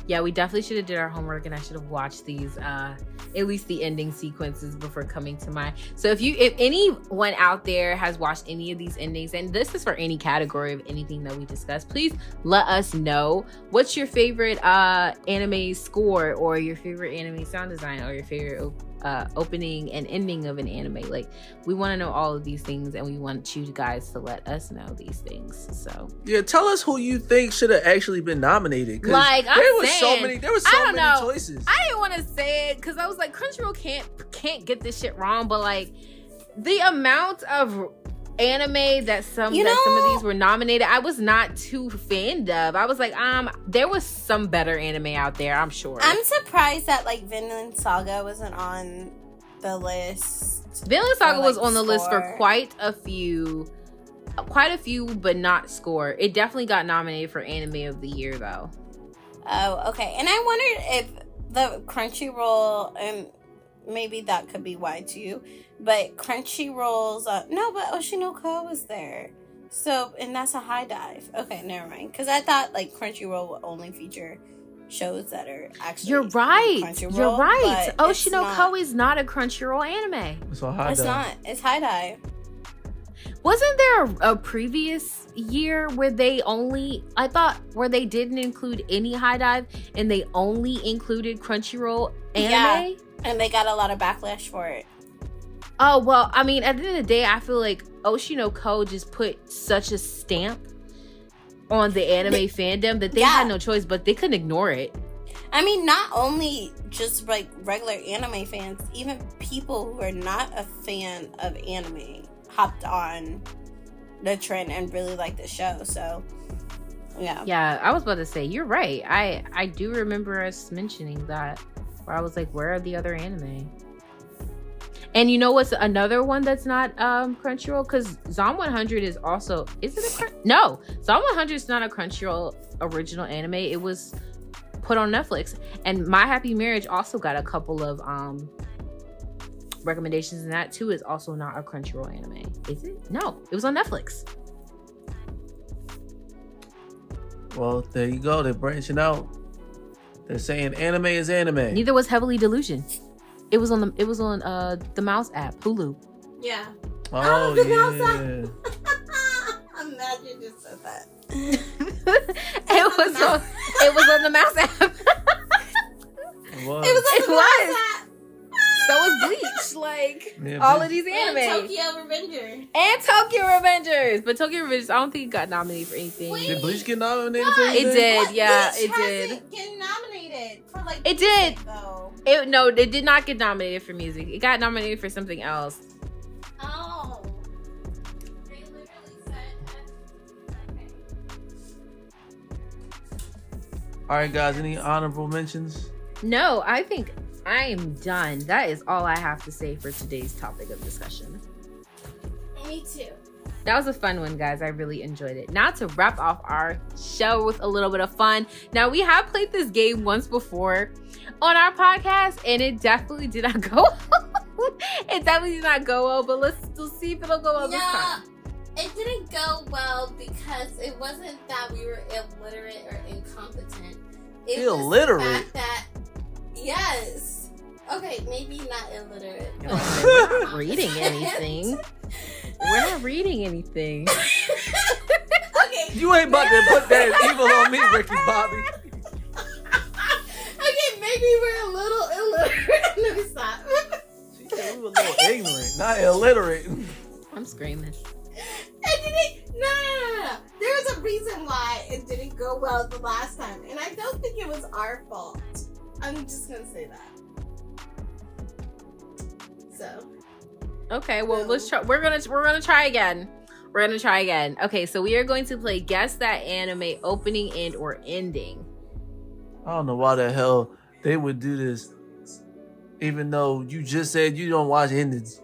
Yeah, we definitely should have did our homework, and I should have watched these, uh, at least the ending sequences before coming to my. So if you, if anyone out there has watched any of these endings, and this is for any category of anything that we discussed, please let us know what's your favorite uh anime score, or your favorite anime sound design, or your favorite uh, opening and ending of an anime. Like we want to know all of these things, and we want you guys to let us know these things. So Yeah, tell us who you think should have actually been nominated. Like, I'm there was so many, there was I so many know. choices. I didn't want to say it because I was like, Crunchyroll can't can't get this shit wrong, but like the amount of anime that some You that some of these were nominated, I was not too fan of. I was like, um, there was some better anime out there, I'm sure. I'm surprised that like Vinland Saga wasn't on the list. Vinland Saga or, was on the list for quite a few, quite a few, but not score. It definitely got nominated for anime of the year though. Oh, okay. And I wondered if the Crunchyroll, and maybe that could be why too, but Crunchyroll's, uh, no, but Oshinoko was there. So, and that's a HIDIVE. Okay, never mind. Because I thought like Crunchyroll would only feature shows that are actually. You're right. Crunchyroll, You're right. Oshinoko not. is not a Crunchyroll anime. so high It's dive. not. It's HIDIVE. Wasn't there a, a previous year where they only I thought where they didn't include any HIDIVE and they only included Crunchyroll anime? Yeah. And they got a lot of backlash for it. Oh well, I mean at the end of the day I feel like Oshinoko just put such a stamp on the anime They- fandom that they Yeah. had no choice but they couldn't ignore it. I mean, not only just like regular anime fans, even people who are not a fan of anime hopped on the trend and really like the show. So yeah. Yeah, I was about to say you're right. I I do remember us mentioning that where I was like, where are the other anime? And you know what's another one that's not um Crunchyroll? Because Zom 100 is also is it a crun- no Zom 100 is not a Crunchyroll original anime. It was put on Netflix, and My Happy Marriage also got a couple of um recommendations, and that too is also not a Crunchyroll anime. Is it? No, it was on Netflix. Well, there you go. They're branching out. They're saying anime is anime. Neither was Heavenly Delusion. It was on the it was on uh the Mouse app, Hulu. Yeah. oh, the yeah. mouse <laughs> Imagine just said that. <laughs> it was on it was on the Mouse app. It was. It was on It the was. mouse app. So was Bleach. Like Yeah, all of these And anime. Tokyo Revenger. And Tokyo Revengers. But Tokyo Revengers, I don't think it got nominated for anything. Wait. Did Bleach get nominated for anything? It did. What? yeah, Bleach it did. hasn't Get nominated for like. It did. Though. It no, it did not get nominated for music. It got nominated for something else. Oh. They literally said. Okay. All right, guys. Any honorable mentions? No, I think I am done. That is all I have to say for today's topic of discussion. Me too. That was a fun one, guys. I really enjoyed it. Now to wrap off our show with a little bit of fun. Now we have played this game once before on our podcast, and it definitely did not <laughs> go. it definitely did not go well. But let's still see if it'll go well this Yeah, time. it didn't go well because it wasn't that we were illiterate or incompetent. It Illiterate? Was the fact that yes. Okay, maybe not illiterate. But- we're not reading anything. We're not reading anything. okay. You ain't about to put that <laughs> evil on me, Ricky Bobby. okay, maybe we're a little illiterate. <laughs> Let me stop. She said we were a little ignorant, not illiterate. I'm screaming. It didn't. No, no, no, no. There's a reason why it didn't go well the last time, and I don't think it was our fault. I'm just gonna say that. So Okay, well No. let's try. We're gonna we're gonna try again. We're gonna try again. Okay, so we are going to play guess that anime opening and or ending. I don't know why the hell they would do this, even though you just said you don't watch endings.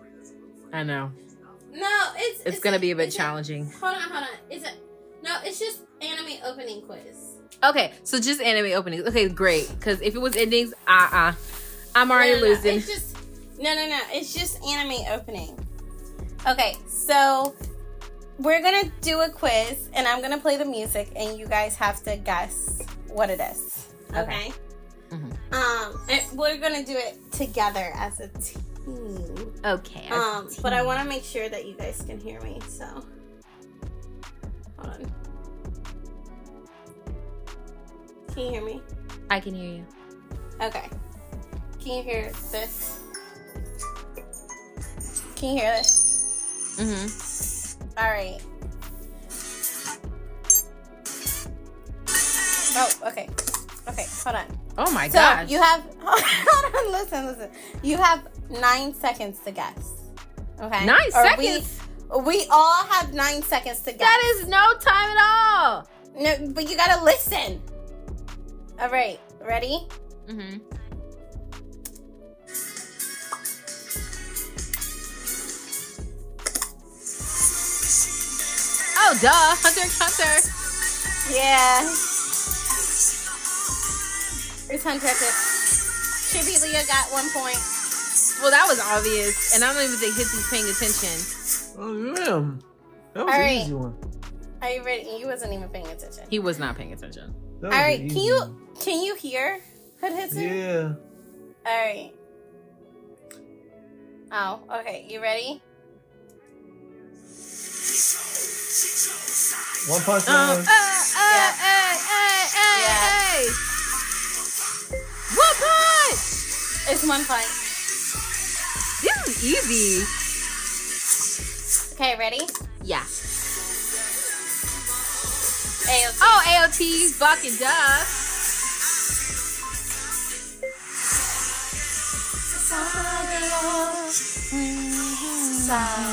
I know no, it's it's, gonna be a bit it's challenging. hold on, hold on. Is it? No, it's just anime opening quiz. Okay, so just anime openings. Okay, great. Because if it was endings, uh uh-uh. uh, I'm already no, no, no, losing. It's just no, no, no. It's just anime opening. Okay, so we're gonna do a quiz, and I'm gonna play the music, and you guys have to guess what it is. Okay. Okay. Mhm. Um, and we're gonna do it together as a team. Okay. Um, but I want to make sure that you guys can hear me. So, hold on. Can you hear me? I can hear you. Okay. Can you hear this? Can you hear this? Mm-hmm. All right. Oh, okay. Okay, hold on. Oh my So gosh. you have <laughs> hold on, listen, listen. You have nine seconds to guess. Okay. nine Or seconds. We, we all have nine seconds to guess. that is no time at all. no, but you gotta listen. All right, ready? Mm-hmm. Oh, duh. Hunter x Hunter. Yeah. It's Hunter x Hunter. Chibi Leah got one point. Well, that was obvious. And I don't even think Hitsy's paying attention. Oh, damn. That was All an right. easy one. Are you ready? He wasn't even paying attention. He was not paying attention. That All was an right, can you one. can you hear Hood Hitsu? Yeah. All right. Oh, okay. You ready? One punch Oh, man. uh, uh Yeah. hey, hey, hey, Yeah. hey. What punch? It's one point. This is easy. Okay, ready? Yeah. AOT. Oh, AOT, fucking duh.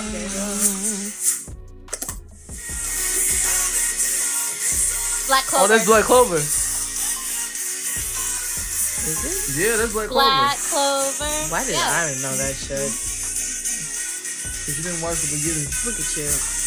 Mm-hmm. Black Clover. Oh, that's Black Clover. Is it? Yeah, that's Black, Black Clover. Clover. Why did Yeah. I know that shit? Cause you didn't watch the beginning. Look at you.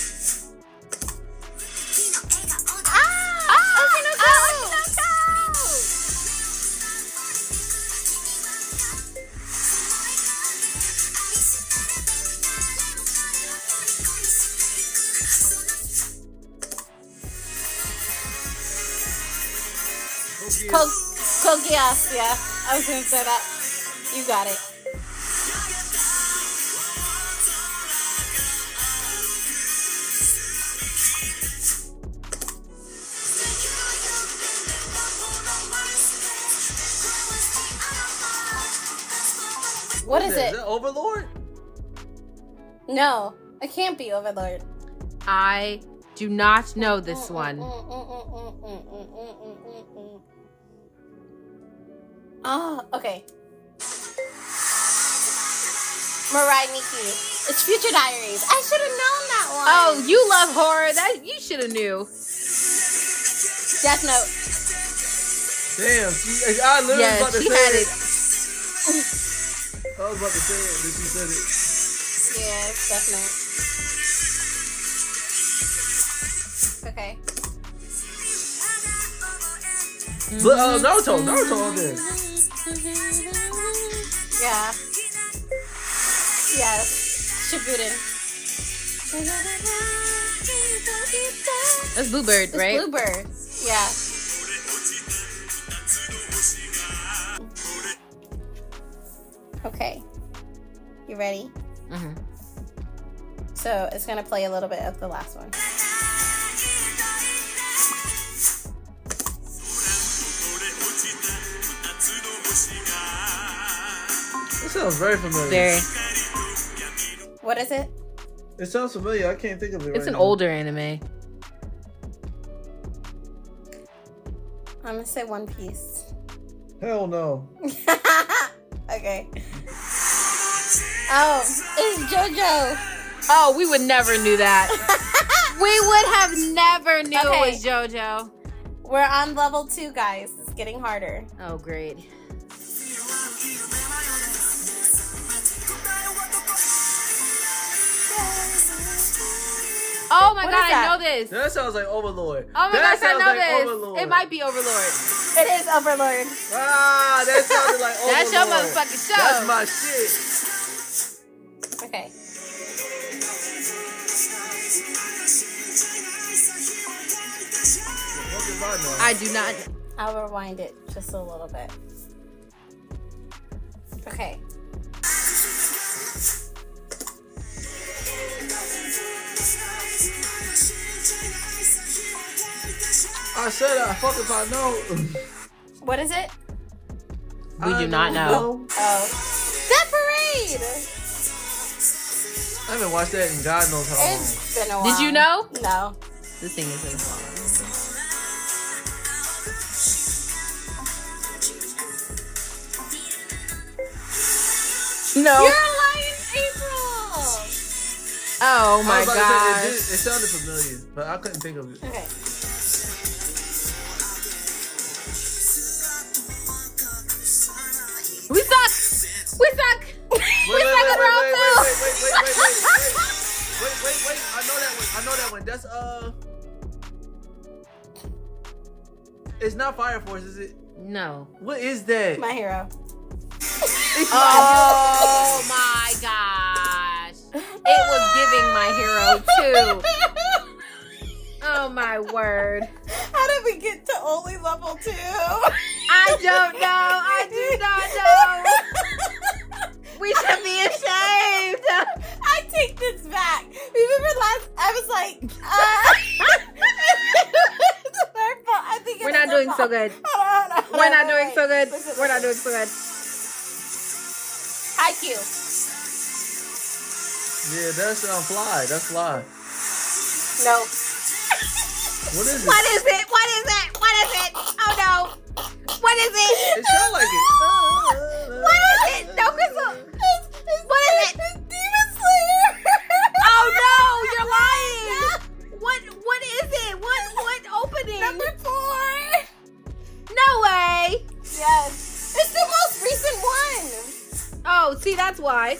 Yeah. I was gonna say that. You got it. What is that? it? that Overlord? No, it can't be Overlord. I do not know this mm, mm, one. Mm, Oh, okay. Mirai Nikki. It's Future Diaries. I should have known that one. Oh, you love horror. That you should have knew. Death Note. Damn, she, I literally was Yeah, about to she say had it. it. I was about to say it, then she said it. Yeah, it's Death Note. Okay. But, uh, Naruto, Naruto on there. Yeah. Yes. Shippuden. That's Bluebird, It's right? Bluebird. Yeah. Okay. You ready? Mhm. So it's gonna play a little bit of the last one. Sounds very familiar. Very. What is it? It sounds familiar. I can't think of it. It's right an now. older anime. I'm gonna say One Piece. Hell no. <laughs> okay. Oh, it's JoJo. Oh, we would never knew that. <laughs> we would have never knew Okay. it was JoJo. We're on level two, guys. It's getting harder. Oh, great. Oh my What god. I know this. That sounds like Overlord. Oh my that gosh, I sounds know like this. Overlord. It might be Overlord. It is Overlord. Ah, that sounded like Overlord. <laughs> That's your motherfucking show. That's my shit. Okay. I? I do not. I'll rewind it just a little bit. Okay. I said I fuck if I know. What is it? We I do not don't know. Oh. Death Parade! I haven't watched that in God knows how long. It's been a while. Did you know? No. This thing is in No. You're lying, April! Oh my was about it, it sounded familiar, but I couldn't think of it. Okay. We suck. We suck. Wait, we wait, suck wait, at wait, wait, wait, wait, wait, wait, wait, wait, wait, wait, wait. I know that one. I know that one. That's uh. It's not Fire Force, is it? No. What is that? My hero. It's Oh my gosh. It was giving my hero too. Oh my word. How did we get to only level two? I don't know. I do not know. We should be ashamed. I take this back. Remember last? I was like, uh, <laughs> it's our fault. I think We're not doing so good. <laughs> Hold on, hold on, We're not doing so good. We're not doing so good. Haikyuu. Yeah, that's um, Fly. That's Fly. No. What is it? What is it? What is it? What is it? Oh no. What is it? It sounds like it. what is it? No, Crystal. It's, it's, what is it? Demon Slayer. oh no, you're lying. What what is it? What what opening? Number four. No way. Yes. It's the most recent one. Oh, see that's why.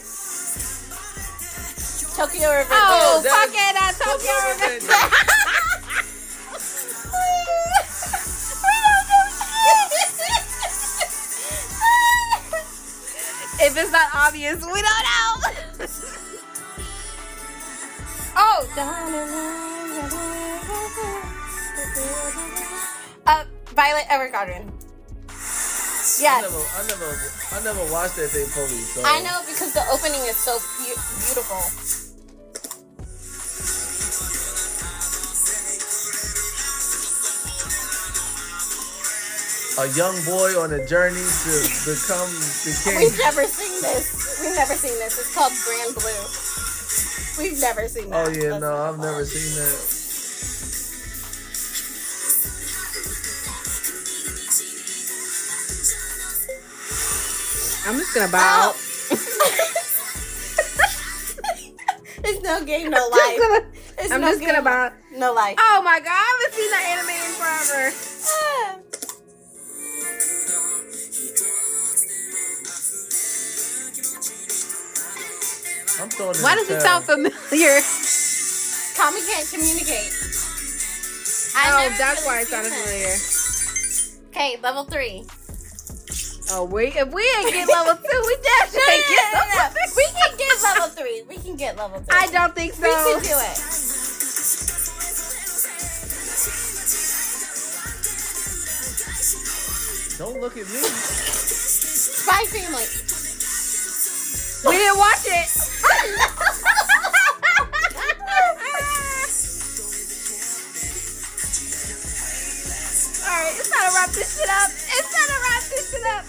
Tokyo Revenge. Oh, oh fuck it, uh, Tokyo Revenge. <laughs> if it's not obvious, we don't know. <laughs> oh. Uh, Violet Evergarden. I Yes. never, I never, I never watched that thing police. So. I know because the opening is so pu- beautiful. A young boy on a journey to become the king. We've never seen this. We've never seen this. It's called Grand Blue. We've never seen that. Oh yeah, That's no, I've it's never seen that. I'm just gonna bow. Oh. <laughs> it's no game, no <laughs> life. It's I'm no just gonna game, bow. No life. Oh my god, I haven't seen that anime in forever. I'm throwing. Why does it sound familiar? Komi can't communicate. Oh, that's why it sounded familiar. Okay, level three. Oh, wait, if we ain't get level two, we definitely No, no, get no, no, no. level <laughs> three. We can get level three. We can get level three. I don't think so. We can do it. Don't look at me. Spy Family. We didn't watch it. Time to wrap this up. It's time to wrap this shit up.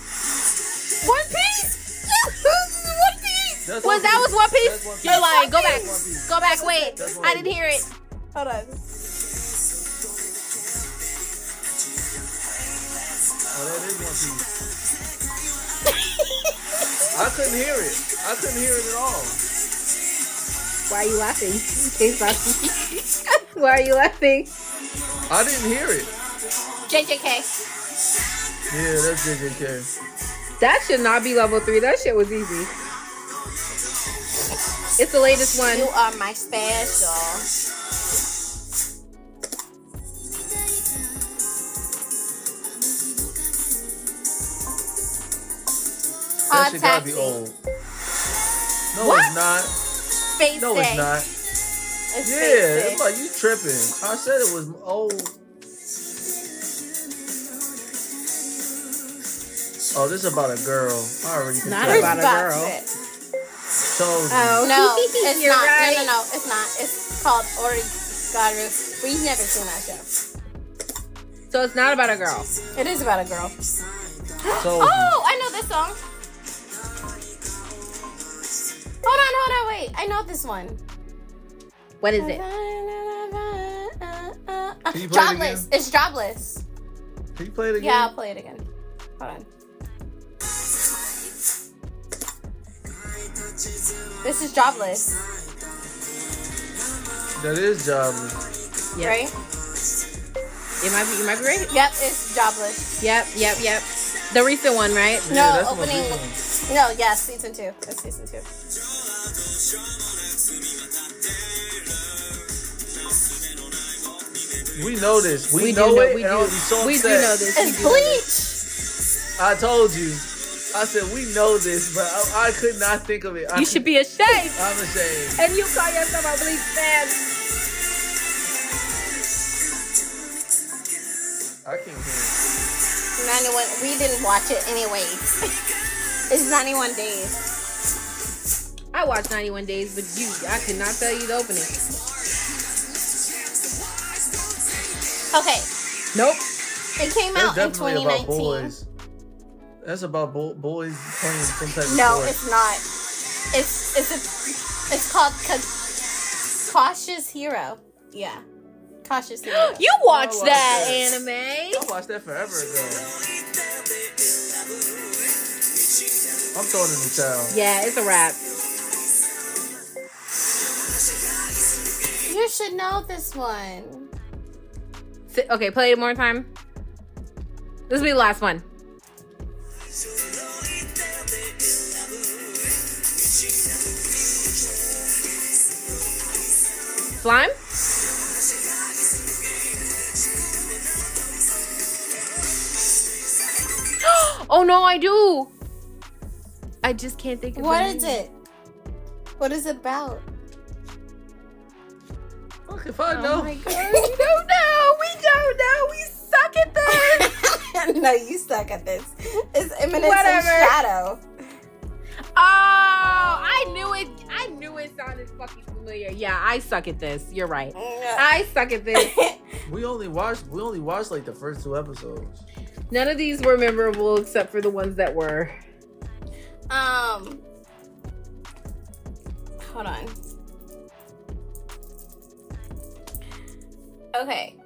One Piece. <laughs> One Piece. That's Was that was One Piece? One Piece. You're lying. Go back. Go back. Wait, I didn't hear it. Hold on. Oh, that is One Piece. I couldn't hear it. I couldn't hear it at all. Why are you laughing? <laughs> <laughs> Why are you laughing? I didn't hear it. JJK. Yeah, that's JJK. That should not be level three. That shit was easy. It's the latest one. You are my special. That shit gotta be Taxi. old. No, What? it's not. Space No, it's not. It's Yeah, it's like you tripping. I said it was old. Oh, this is about a girl. I already can Not tell. about a girl. It. Told you. Oh. No, it's <laughs> You're not. right. No, no, no, it's not. It's called Oregairu. We've never seen that show. So it's not about a girl. It is about a girl. Told you. <gasps> Oh, I know this song. Hold on, hold on, wait. I know this one. What is it? Can you play it Jobless. It's jobless. Can you play it again? Yeah, I'll play it again. Hold on. This is jobless, That is jobless. Yep. right? You might be. You might be right. Yep, it's jobless. Yep. Yep. Yep. The recent one, right? No, yeah, that's opening- one. No, yes, season two. It's season two. We know this. We, We know, know- it. we do. so We do know this. It's We do know this. Bleach. I told you. I said we know this, but I, I could not think of it. I You should be ashamed. <laughs> I'm ashamed. And you call yourself a Bleach fan. I can't hear it. 91. We didn't watch it anyways. <laughs> it's 91 days. I watched 91 Days, but you, I could not tell you the opening. Okay, Nope. it came That's out in definitely about 2019. Boys. That's about bo- boys playing some type of No, sport. it's not. It's it's a, it's called Ca- Cautious Hero. Yeah, Cautious Hero. <gasps> You watched watched that that. anime. I watched that forever ago. I'm throwing in the towel. Yeah, it's a wrap. you should know this one. Okay, play it more time. This will be the last one. Slime? <gasps> oh no, I do. I just can't think of What the name. it? What is it about? Fuck if I Oh know. my god, we don't know. We don't know. We suck at this. <laughs> no, you suck at this. It's Eminence Whatever. Shadow. Oh, I knew it. I knew it sounded fucking familiar. Yeah, I suck at this. You're right. I suck at this. <laughs> We only watched. We only watched like the first two episodes. None of these were memorable except for the ones that were. um, hold on. Okay,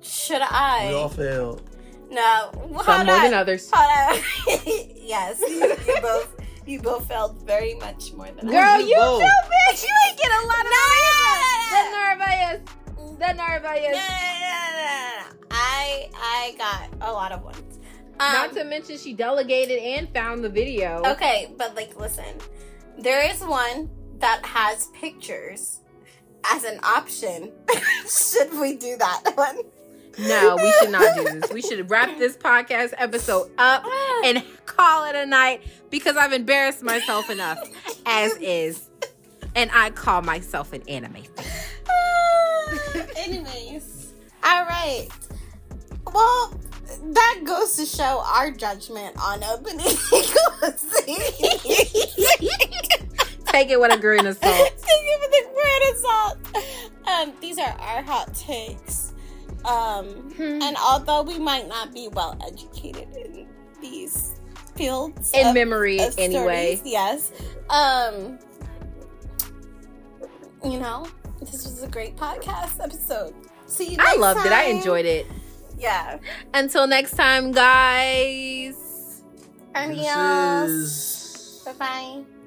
should I? We all failed. no, hold Some more on. than others. Hold on. <laughs> yes, you, <laughs> you both. You both felt very much more than Girl, I. you Whoa. too bitch. You ain't get a lot of No, The nervous. The no, nervous. no, no, no. I I got a lot of ones. Um, Not to mention she delegated and found the video. Okay, but like, listen, there is one that has pictures as an option. <laughs> Should we do that one? No, we should not do this. We should wrap this podcast episode up <laughs> and call it a night because I've embarrassed myself enough <laughs> as is. And I call myself an anime fan. Anyways, all right. Well, that goes to show our judgment on opening <laughs> Take it with a grain of salt. <laughs> Take it with a grain of salt. Um, these are our hot takes. Um, Hmm. and although we might not be well educated in these fields, In of- memory, of anyway. stories, yes. Um, you know, this was a great podcast episode. See you. I next loved it. I enjoyed it. Yeah. Until next time, guys. Adios. This is- Bye bye.